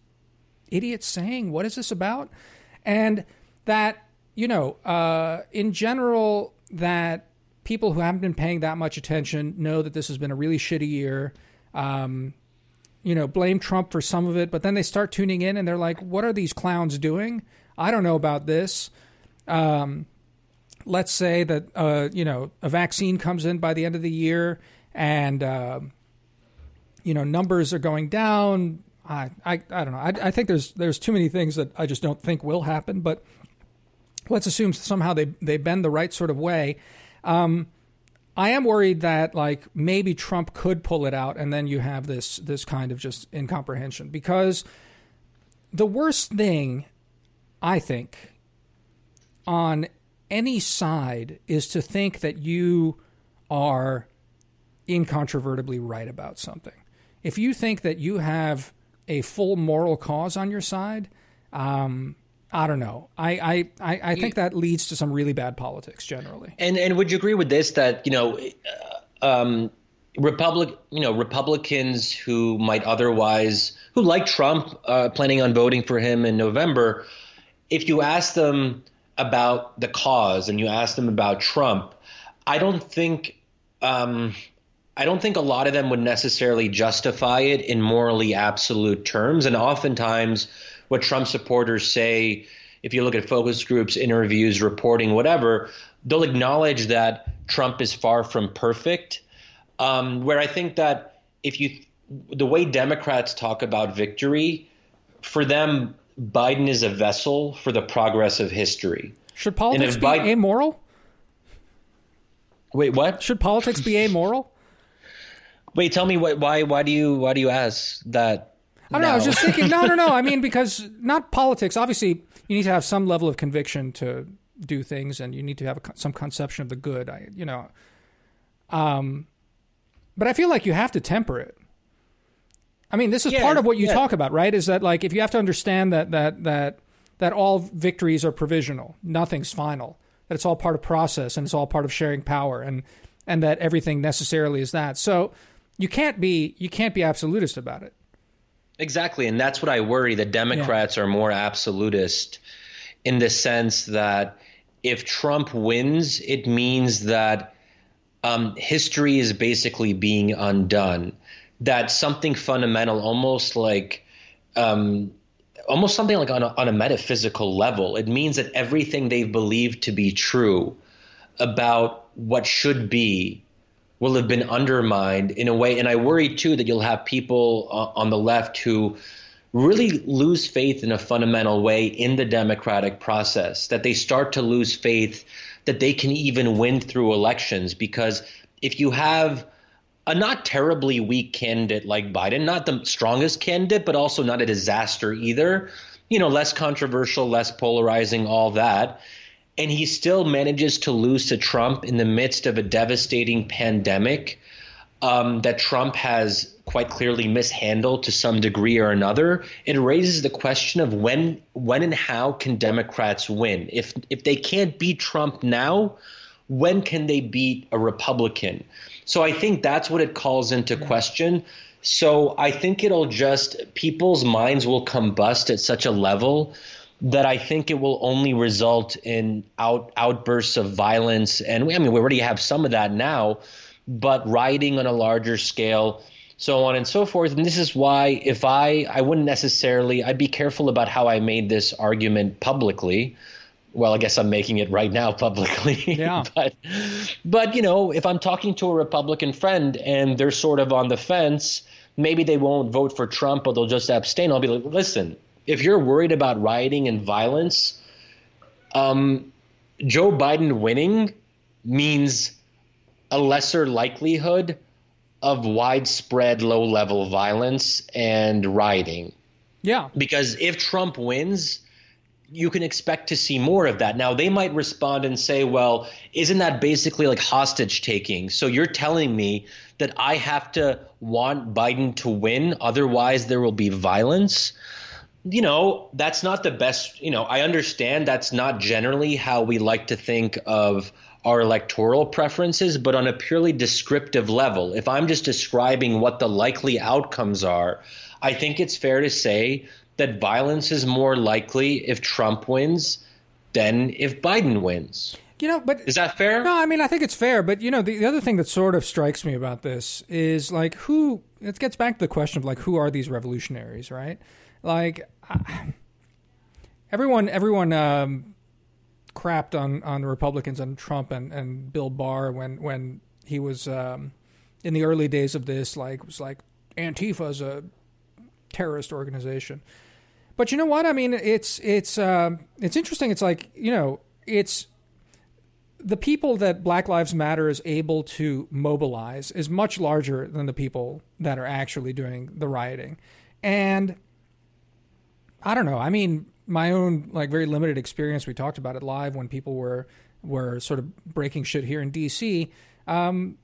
idiots saying? What is this about?" And that you know, uh, in general, that people who haven't been paying that much attention know that this has been a really shitty year. Um, you know, blame Trump for some of it, but then they start tuning in and they're like, "What are these clowns doing? I don't know about this." Um, let's say that uh, you know a vaccine comes in by the end of the year, and uh, you know numbers are going down. I I, I don't know. I, I think there's there's too many things that I just don't think will happen. But let's assume somehow they they bend the right sort of way. Um, I am worried that like maybe Trump could pull it out, and then you have this this kind of just incomprehension because the worst thing I think on any side is to think that you are incontrovertibly right about something. If you think that you have a full moral cause on your side, um, I don't know. I, I, I, think that leads to some really bad politics generally. And and would you agree with this that you know, uh, um, Republic, you know, Republicans who might otherwise who like Trump, uh, planning on voting for him in November, if you ask them about the cause and you ask them about Trump, I don't think. Um, I don't think a lot of them would necessarily justify it in morally absolute terms. And oftentimes, what Trump supporters say, if you look at focus groups, interviews, reporting, whatever, they'll acknowledge that Trump is far from perfect. Um, where I think that if you, the way Democrats talk about victory, for them, Biden is a vessel for the progress of history. Should politics be Biden, amoral? Wait, what? Should politics be amoral? Wait, tell me what, why? Why do you? Why do you ask that? I don't know. I was just thinking. No, no, no. I mean, because not politics. Obviously, you need to have some level of conviction to do things, and you need to have a, some conception of the good. I, you know, um, but I feel like you have to temper it. I mean, this is yeah, part of what you yeah. talk about, right? Is that like if you have to understand that that that that all victories are provisional, nothing's final, that it's all part of process and it's all part of sharing power, and and that everything necessarily is that. So you can't be you can't be absolutist about it. Exactly, and that's what I worry. The Democrats yeah. are more absolutist in the sense that if Trump wins, it means that um, history is basically being undone. That something fundamental, almost like um, almost something like on a, on a metaphysical level. It means that everything they've believed to be true about what should be will have been undermined in a way. And I worry too that you'll have people uh, on the left who really lose faith in a fundamental way in the democratic process, that they start to lose faith that they can even win through elections. Because if you have a not terribly weak candidate like Biden, not the strongest candidate, but also not a disaster either, you know, less controversial, less polarizing, all that and he still manages to lose to Trump in the midst of a devastating pandemic um, that Trump has quite clearly mishandled to some degree or another, it raises the question of when, when and how can Democrats win? If if they can't beat Trump now, when can they beat a Republican? So I think that's what it calls into question. So I think it'll just people's minds will combust at such a level that I think it will only result in out outbursts of violence, and we, I mean we already have some of that now, but rioting on a larger scale, so on and so forth. And this is why if I I wouldn't necessarily I'd be careful about how I made this argument publicly. Well, I guess I'm making it right now publicly. Yeah. but but you know, if I'm talking to a Republican friend and they're sort of on the fence, maybe they won't vote for Trump, or they'll just abstain. I'll be like, listen if you're worried about rioting and violence, um, Joe Biden winning means a lesser likelihood of widespread low level violence and rioting. Yeah. Because if Trump wins, you can expect to see more of that. Now, they might respond and say, well, isn't that basically like hostage taking? So you're telling me that I have to want Biden to win, otherwise, there will be violence? You know, that's not the best. You know, I understand that's not generally how we like to think of our electoral preferences, but on a purely descriptive level, if I'm just describing what the likely outcomes are, I think it's fair to say that violence is more likely if Trump wins than if Biden wins. You know, but is that fair? No, I mean I think it's fair, but you know, the, the other thing that sort of strikes me about this is like who it gets back to the question of like who are these revolutionaries, right? Like everyone everyone um, crapped on on the Republicans and Trump and and Bill Barr when when he was um, in the early days of this like was like Antifa is a terrorist organization. But you know what? I mean, it's it's uh, it's interesting. It's like you know, it's the people that Black Lives Matter is able to mobilize is much larger than the people that are actually doing the rioting, and I don't know. I mean, my own like very limited experience. We talked about it live when people were were sort of breaking shit here in D.C. Um,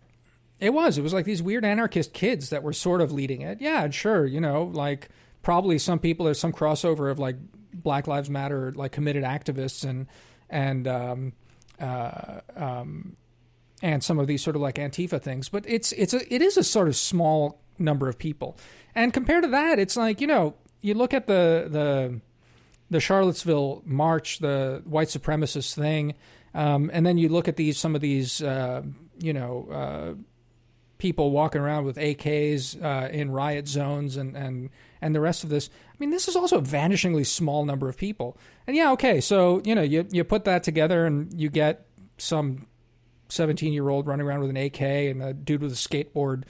it was. It was like these weird anarchist kids that were sort of leading it. Yeah, sure. You know, like probably some people there's some crossover of like Black Lives Matter like committed activists and and um, uh, um, and some of these sort of like Antifa things. But it's it's a it is a sort of small number of people. And compared to that, it's like you know you look at the the the Charlottesville march, the white supremacist thing, um, and then you look at these some of these uh, you know. Uh, people walking around with AKs uh, in riot zones and, and and the rest of this. I mean, this is also a vanishingly small number of people. And yeah, okay, so you know, you you put that together and you get some 17 year old running around with an AK and a dude with a skateboard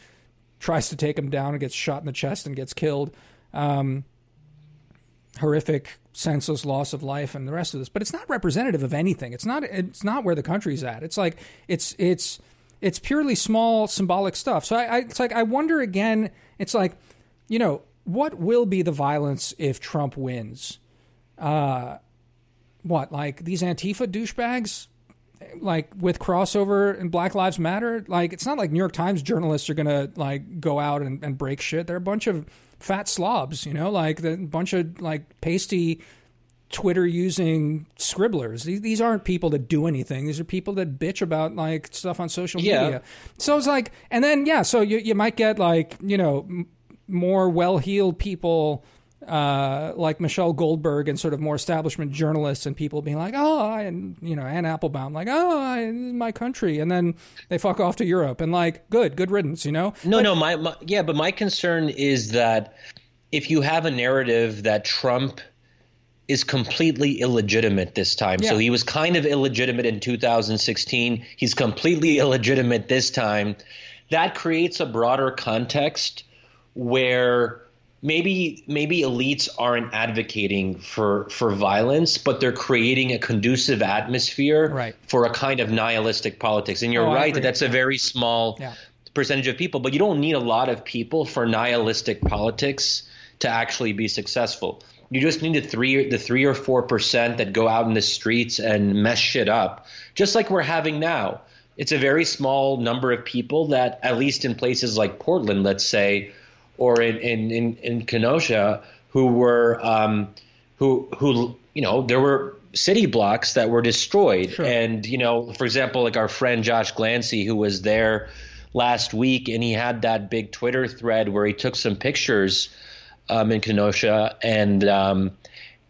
tries to take him down and gets shot in the chest and gets killed. Um, horrific, senseless loss of life and the rest of this. But it's not representative of anything. It's not. It's not where the country's at. It's like it's it's it's purely small symbolic stuff. So I, I it's like I wonder again. It's like you know what will be the violence if Trump wins? Uh, what like these Antifa douchebags? Like with crossover and Black Lives Matter, like it's not like New York Times journalists are gonna like go out and, and break shit. They're a bunch of fat slobs, you know, like a bunch of like pasty Twitter using scribblers. These, these aren't people that do anything. These are people that bitch about like stuff on social Yeah. media. So it's like, and then yeah, so you you might get like you know m- more well heeled people. Uh, like Michelle Goldberg and sort of more establishment journalists and people being like, oh, I, and you know, Anne Applebaum, like, oh, I, my country, and then they fuck off to Europe, and like, good, good riddance, you know. No, no, my, my yeah, but my concern is that if you have a narrative that Trump is completely illegitimate this time. So he was kind of illegitimate in 2016. He's completely illegitimate this time. That creates a broader context where maybe maybe elites aren't advocating for for violence, but they're creating a conducive atmosphere Right. for a kind of nihilistic politics. And you're Oh, right that that's a very small Yeah. percentage of people, but you don't need a lot of people for nihilistic politics to actually be successful. You just need the three the three or four percent that go out in the streets and mess shit up, just like we're having now. It's a very small number of people that, at least in places like Portland, let's say, or in in in, in Kenosha, who were um, who who you know there were city blocks that were destroyed, Sure. and you know, for example, like our friend Josh Glancy, who was there last week, and he had that big Twitter thread where he took some pictures um, in Kenosha, and um,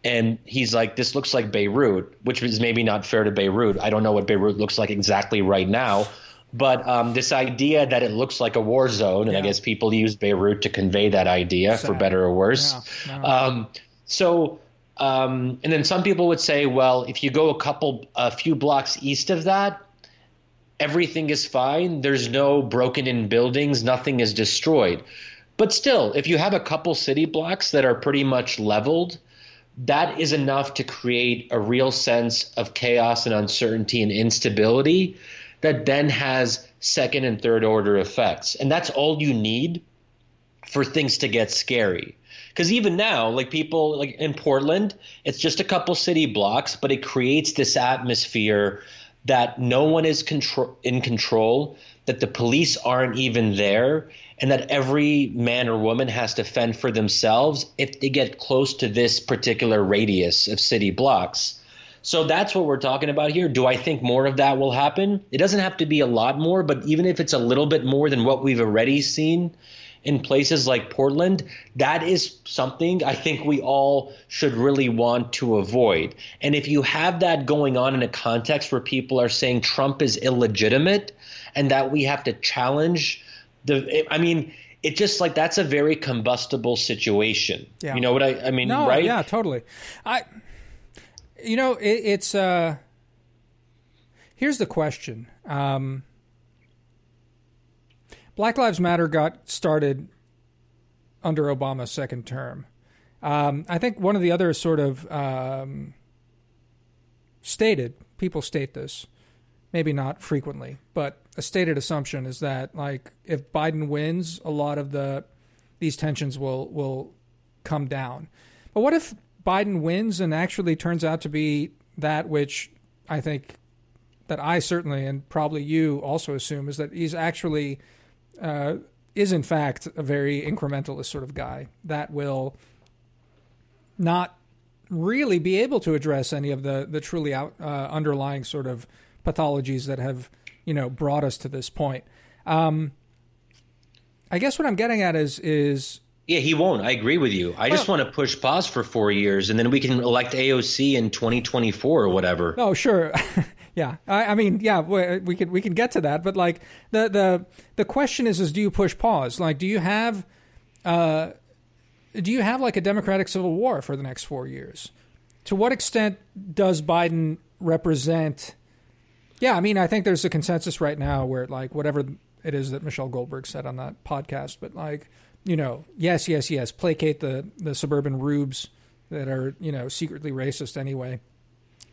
and he's like, "This looks like Beirut," which is maybe not fair to Beirut. I don't know what Beirut looks like exactly right now, but um, this idea that it looks like a war zone, and I guess people use Beirut to convey that idea for better or worse. Yeah, no. Um, so, um, and then some people would say, well, if you go a couple, a few blocks east of that, everything is fine. There's no broken in buildings, nothing is destroyed. But still, if you have a couple city blocks that are pretty much leveled, that is enough to create a real sense of chaos and uncertainty and instability that then has second and third order effects. And that's all you need for things to get scary. because even now, like people like in Portland, it's just a couple city blocks, but it creates this atmosphere that no one is control in control, that the police aren't even there, and that every man or woman has to fend for themselves if they get close to this particular radius of city blocks. So that's what we're talking about here. Do I think more of that will happen? It doesn't have to be a lot more, but even if it's a little bit more than what we've already seen in places like Portland, that is something I think we all should really want to avoid. And if you have that going on in a context where people are saying Trump is illegitimate and that we have to challenge the, I mean, it just like that's a very combustible situation. Yeah. You know what I, I mean, no, right? Yeah, totally. I, you know, it, it's uh, here's the question. Um, Black Lives Matter got started under Obama's second term. Um, I think one of the other sort of um, stated people state this, maybe not frequently, but a stated assumption is that like if Biden wins, a lot of the these tensions will will come down. But what if Biden wins and actually turns out to be that which I think that I certainly and probably you also assume is that he's actually uh, is in fact a very incrementalist sort of guy that will not really be able to address any of the the truly out, uh, underlying sort of pathologies that have you know brought us to this point. Um, I guess what I'm getting at is is yeah, he won't. I agree with you. I well, just want to push pause for four years, and then we can elect AOC in 2024 or whatever. Oh, sure. yeah, I, I, mean, yeah, we, we can we can get to that, but like the the the question is, is do you push pause? Like, do you have, uh, do you have like a democratic civil war for the next four years? To what extent does Biden represent? Yeah, I mean, I think there's a consensus right now where like whatever it is that Michelle Goldberg said on that podcast, but like you know, yes, yes, yes, placate the the suburban rubes that are you know secretly racist anyway.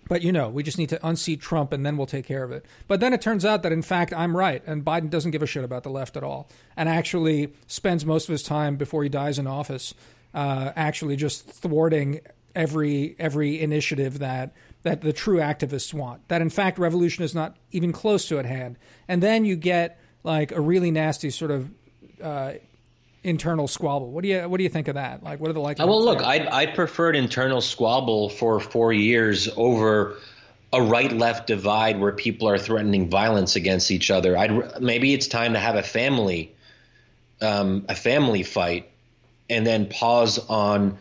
But you know, we just need to unseat Trump and then we'll take care of it. But then it turns out that in fact I'm right and Biden doesn't give a shit about the left at all and actually spends most of his time before he dies in office uh, actually just thwarting every every initiative that that the true activists want. That in fact revolution is not even close to at hand. And then you get like a really nasty sort of uh, internal squabble. What do you what do you think of that? Like, what are the like? Well, look, I I preferred internal squabble for four years over a right left divide where people are threatening violence against each other. I'd maybe it's time to have a family um, a family fight and then pause on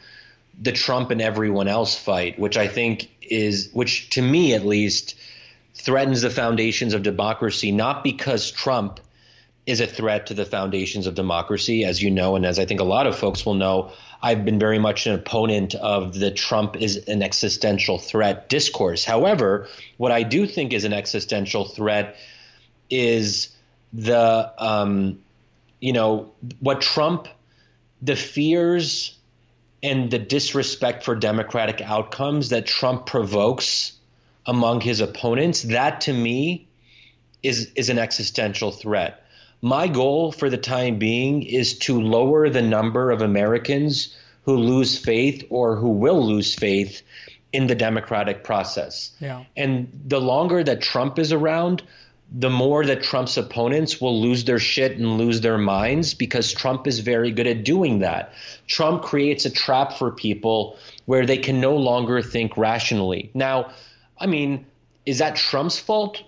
the Trump and everyone else fight, which I think is which to me at least threatens the foundations of democracy not because Trump is a threat to the foundations of democracy. As you know, and as I think a lot of folks will know, I've been very much an opponent of the Trump is an existential threat discourse. However, what I do think is an existential threat is the, um, you know, what Trump, the fears and the disrespect for democratic outcomes that Trump provokes among his opponents. That to me is is an existential threat my goal for the time being is to lower the number of Americans who lose faith or who will lose faith in the democratic process. Yeah. And the longer that Trump is around, the more that Trump's opponents will lose their shit and lose their minds because Trump is very good at doing that. Trump creates a trap for people where they can no longer think rationally. Now, I mean, is that Trump's fault?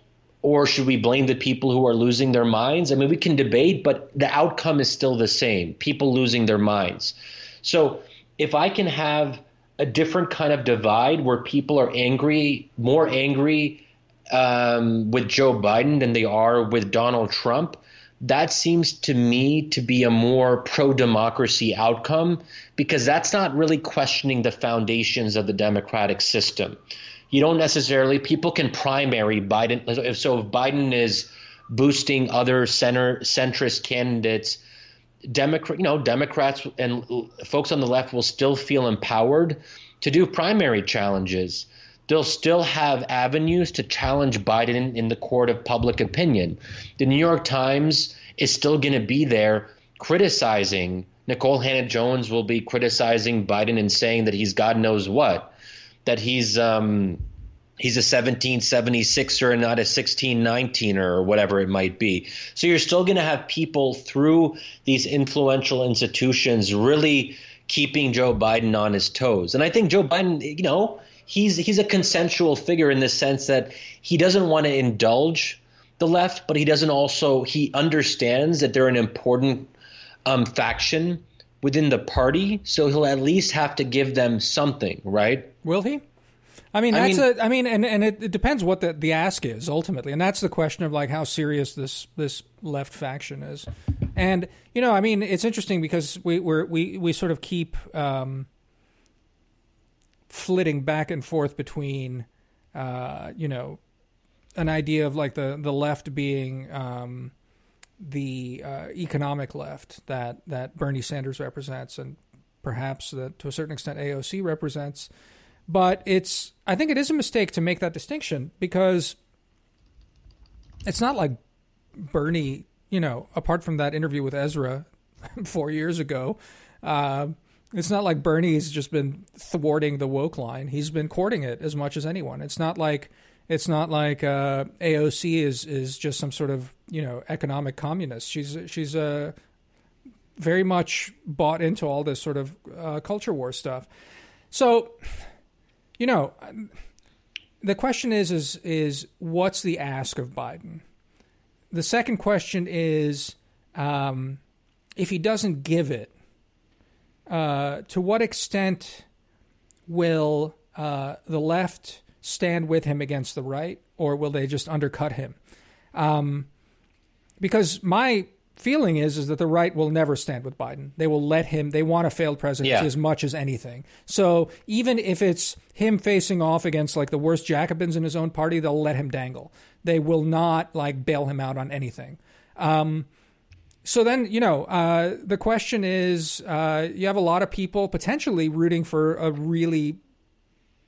Or should we blame the people who are losing their minds? I mean, we can debate, but the outcome is still the same people losing their minds. So if I can have a different kind of divide where people are angry, more angry um, with Joe Biden than they are with Donald Trump, that seems to me to be a more pro democracy outcome because that's not really questioning the foundations of the democratic system you don't necessarily people can primary Biden. So if Biden is boosting other center centrist candidates, Democrat, you know, Democrats and folks on the left will still feel empowered to do primary challenges. They'll still have avenues to challenge Biden in the court of public opinion. The New York Times is still going to be there criticizing Nikole Hannah-Jones will be criticizing Biden and saying that he's God knows what, that he's um, he's a 1776er and not a 1619er or whatever it might be. So you're still going to have people through these influential institutions really keeping Joe Biden on his toes. And I think Joe Biden, you know, he's he's a consensual figure in the sense that he doesn't want to indulge the left, but he doesn't also he understands that they're an important um, faction within the party, so he'll at least have to give them something, right? Will he? I mean, that's I mean, a, I mean, and, and it, it, depends what the, the ask is ultimately, and that's the question of like how serious this this left faction is, and you know, I mean, it's interesting because we we we we sort of keep um, flitting back and forth between, uh, you know, an idea of like the the left being um, the uh, economic left that that Bernie Sanders represents, and perhaps that to a certain extent AOC represents. But it's I think it is a mistake to make that distinction because it's not like Bernie, you know, apart from that interview with Ezra four years ago. Uh, it's not like Bernie's just been thwarting the woke line. He's been courting it as much as anyone. It's not like it's not like uh, AOC is is just some sort of you know economic communist. She's she's uh, very much bought into all this sort of uh, culture war stuff. So, you know, the question is is is what's the ask of Biden? The second question is um, if he doesn't give it, uh, to what extent will uh, the left stand with him against the right, or will they just undercut him? Um, because my feeling is is that the right will never stand with Biden. They will let him. They want a failed presidency yeah. as much as anything. So even if it's him facing off against like the worst Jacobins in his own party, they'll let him dangle. They will not like bail him out on anything. Um, so then, you know, uh, the question is uh, you have a lot of people potentially rooting for a really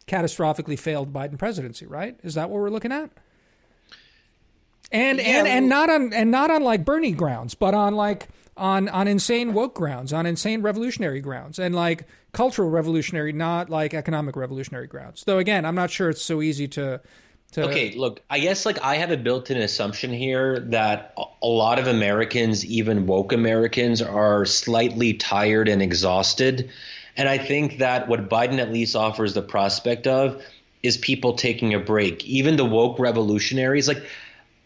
catastrophically failed Biden presidency, right? Is that what we're looking at? And yeah, and and not on and not on like Bernie grounds, but on like on on insane woke grounds, on insane revolutionary grounds, and like cultural revolutionary, not like economic revolutionary grounds. Though again, I'm not sure it's so easy to. to okay, look, I guess like I have a built-in assumption here that a lot of Americans, even woke Americans, are slightly tired and exhausted and I think that what Biden at least offers the prospect of is people taking a break. Even the woke revolutionaries, like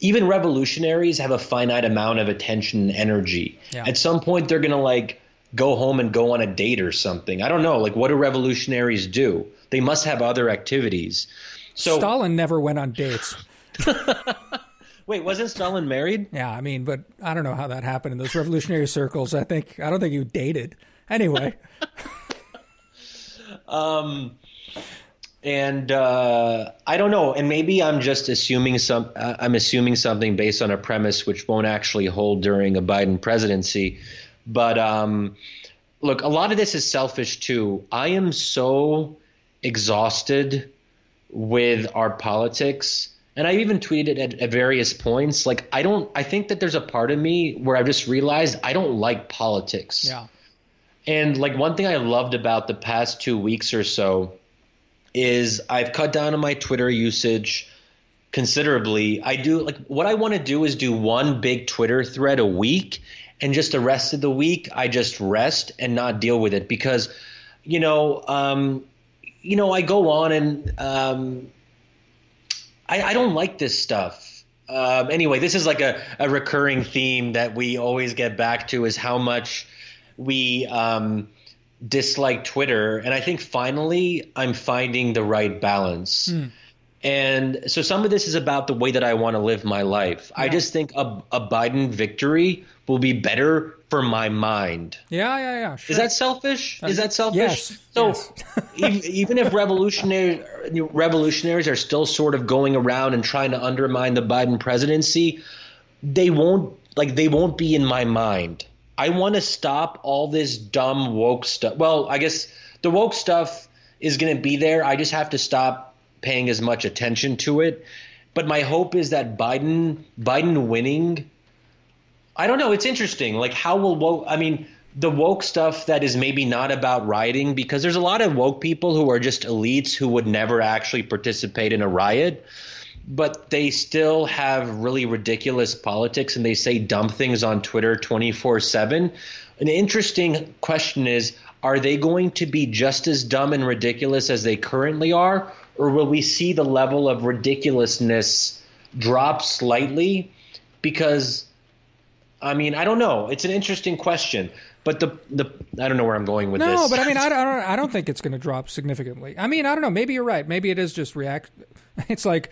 even revolutionaries have a finite amount of attention and energy. Yeah. At some point they're going to like go home and go on a date or something. I don't know, like what do revolutionaries do? They must have other activities. So Stalin never went on dates. Wait, wasn't Stalin married? Yeah, I mean, but I don't know how that happened in those revolutionary circles. I think I don't think you dated. Anyway. Um, and uh, I don't know, and maybe I'm just assuming some. Uh, I'm assuming something based on a premise which won't actually hold during a Biden presidency. But um, look, a lot of this is selfish too. I am so exhausted with our politics, and I even tweeted at, at various points. Like, I don't. I think that there's a part of me where I've just realized I don't like politics. Yeah. And like one thing I loved about the past two weeks or so is I've cut down on my Twitter usage considerably. I do like what I want to do is do one big Twitter thread a week and just the rest of the week I just rest and not deal with it because you know um, you know I go on and um, I, I don't like this stuff. Um, anyway, this is like a, a recurring theme that we always get back to is how much we um, dislike Twitter, and I think finally I'm finding the right balance. Mm. And so some of this is about the way that I want to live my life. Yeah. I just think a, a Biden victory will be better for my mind. Yeah, yeah, yeah. Sure. Is that selfish? Is that selfish? Yes. So yes. even if revolutionary revolutionaries are still sort of going around and trying to undermine the Biden presidency, they won't like they won't be in my mind. I want to stop all this dumb woke stuff. Well, I guess the woke stuff is going to be there. I just have to stop paying as much attention to it. But my hope is that Biden Biden winning I don't know, it's interesting. Like how will woke I mean the woke stuff that is maybe not about rioting because there's a lot of woke people who are just elites who would never actually participate in a riot but they still have really ridiculous politics and they say dumb things on Twitter 24 7. An interesting question is are they going to be just as dumb and ridiculous as they currently are? Or will we see the level of ridiculousness drop slightly? Because, I mean, I don't know. It's an interesting question. But the the I don't know where I'm going with no, this. No, but I mean I don't I don't think it's going to drop significantly. I mean I don't know. Maybe you're right. Maybe it is just react. It's like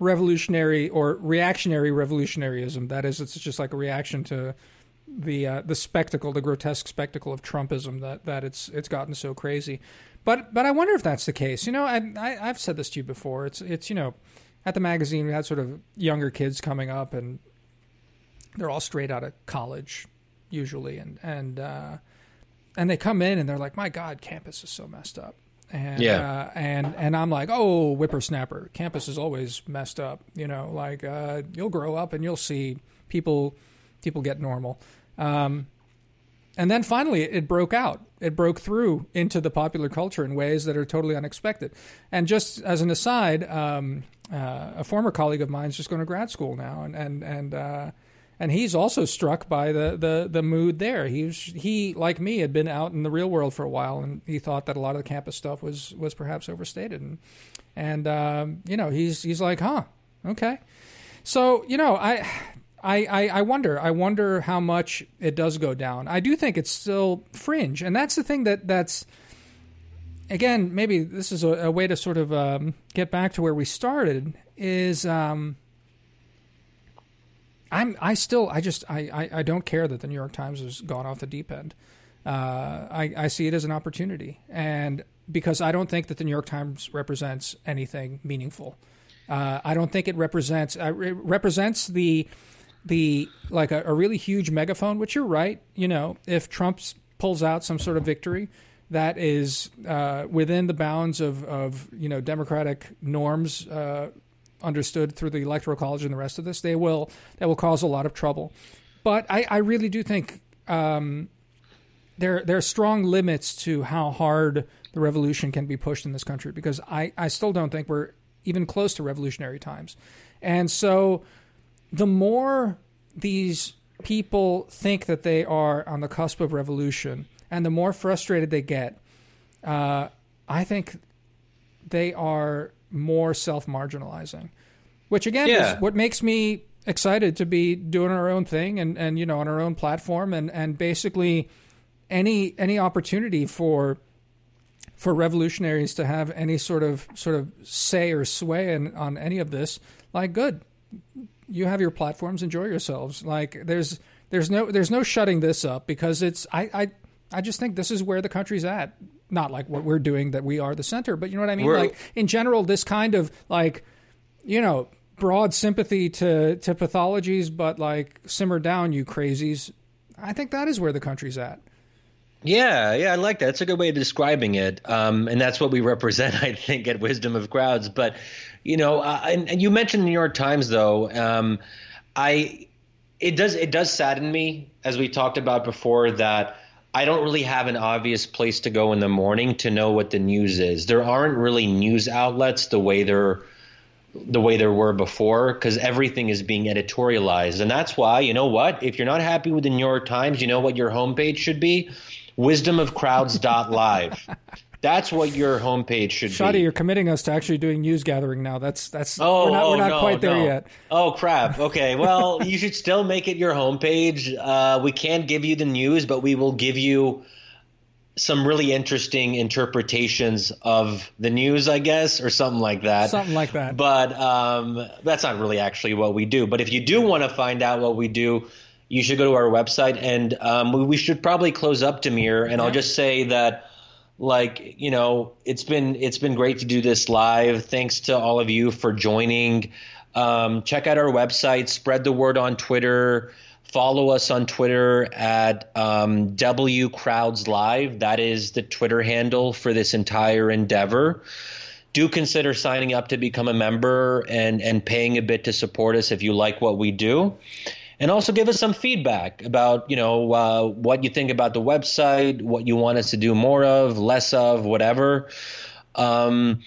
revolutionary or reactionary revolutionaryism. That is, it's just like a reaction to the uh, the spectacle, the grotesque spectacle of Trumpism that that it's it's gotten so crazy. But but I wonder if that's the case. You know, I, I have said this to you before. It's it's you know, at the magazine we had sort of younger kids coming up and they're all straight out of college usually and and uh, and they come in and they're like, my God, campus is so messed up and yeah. uh, and and I'm like, oh, whippersnapper, campus is always messed up. You know, like uh, you'll grow up and you'll see people people get normal. Um, and then finally, it broke out. It broke through into the popular culture in ways that are totally unexpected. And just as an aside, um, uh, a former colleague of mine is just going to grad school now, and and and uh, and he's also struck by the, the, the mood there. He was, he like me had been out in the real world for a while, and he thought that a lot of the campus stuff was was perhaps overstated. And and um, you know he's he's like, huh, okay. So you know I. I, I, wonder. I wonder how much it does go down. I do think it's still fringe, and that's the thing that that's again maybe this is a, a way to sort of um, get back to where we started. Is um, I'm I still I just I, I, I, don't care that the New York Times has gone off the deep end. Uh, I, I see it as an opportunity, and because I don't think that the New York Times represents anything meaningful. Uh, I don't think it represents uh, it represents the the like a, a, really huge megaphone. Which you're right. You know, if Trump pulls out some sort of victory that is uh, within the bounds of, of you know democratic norms uh, understood through the electoral college and the rest of this, they will that will cause a lot of trouble. But I, I really do think um, there there are strong limits to how hard the revolution can be pushed in this country because I, I still don't think we're even close to revolutionary times. And so the more these people think that they are on the cusp of revolution and the more frustrated they get, uh, I think they are more self marginalizing, which again yeah. is what makes me excited to be doing our own thing and, and you know on our own platform and, and basically any any opportunity for for revolutionaries to have any sort of sort of say or sway in, on any of this, like good, you have your platforms, enjoy yourselves. Like there's there's no there's no shutting this up because it's I I I just think this is where the country's at not like what we're doing that we are the center, but you know what I mean? We're, like in general, this kind of like, you know, broad sympathy to, to pathologies, but like simmer down, you crazies. I think that is where the country's at. Yeah, yeah, I like that. It's a good way of describing it, um, and that's what we represent, I think, at Wisdom of Crowds. But you know, uh, and, and, you mentioned the New York Times, though. Um, I it does it does sadden me, as we talked about before, that I don't really have an obvious place to go in the morning to know what the news is. There aren't really news outlets the way there the way there were before because everything is being editorialized. And that's why, you know what? If you're not happy with the New York Times, you know what your homepage should be? Wisdomofcrowds.live. That's what your homepage should Shadi, be. Shadi, you're committing us to actually doing news gathering now. That's that's oh, we're not, we're not no, quite there no. yet. Oh crap. Okay. Well, you should still make it your homepage. Uh, we can't give you the news, but we will give you some really interesting interpretations of the news, I guess, or something like that. Something like that. But um, that's not really actually what we do. But if you do want to find out what we do, you should go to our website, and um, we, we, should probably close up, Damir. And yeah. I'll just say that like you know it's been it's been great to do this live. Thanks to all of you for joining. Um, check out our website spread the word on twitter. Follow us on twitter at um, w crowds live. That is the twitter handle for this entire endeavor. Do consider signing up to become a member and and paying a bit to support us if you like what we do and also give us some feedback about you know uh, what you think about the website, what you want us to do more of, less of, whatever. Um,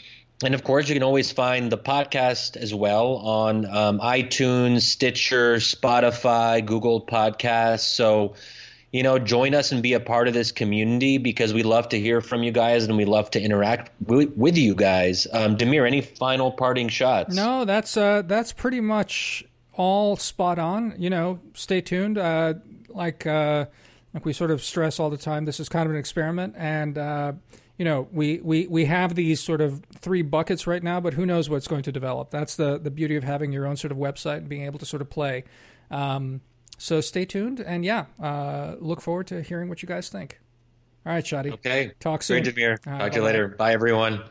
and of course, you can always find the podcast as well on um, iTunes, Stitcher, Spotify, Google Podcasts. So, you know, join us and be a part of this community because we love to hear from you guys and we love to interact with, with you guys. Um, Damir, any final parting shots? No, that's uh, that's pretty much all spot on. You know, stay tuned. Uh, like uh, like we sort of stress all the time, this is kind of an experiment, and uh, you know, we, we, we have these sort of three buckets right now, but who knows what's going to develop. That's the, the beauty of having your own sort of website and being able to sort of play. Um, so stay tuned, and yeah, uh, look forward to hearing what you guys think. All right, Shadi. Okay. Talk soon. Great, Damir. Talk to you later. Bye, everyone.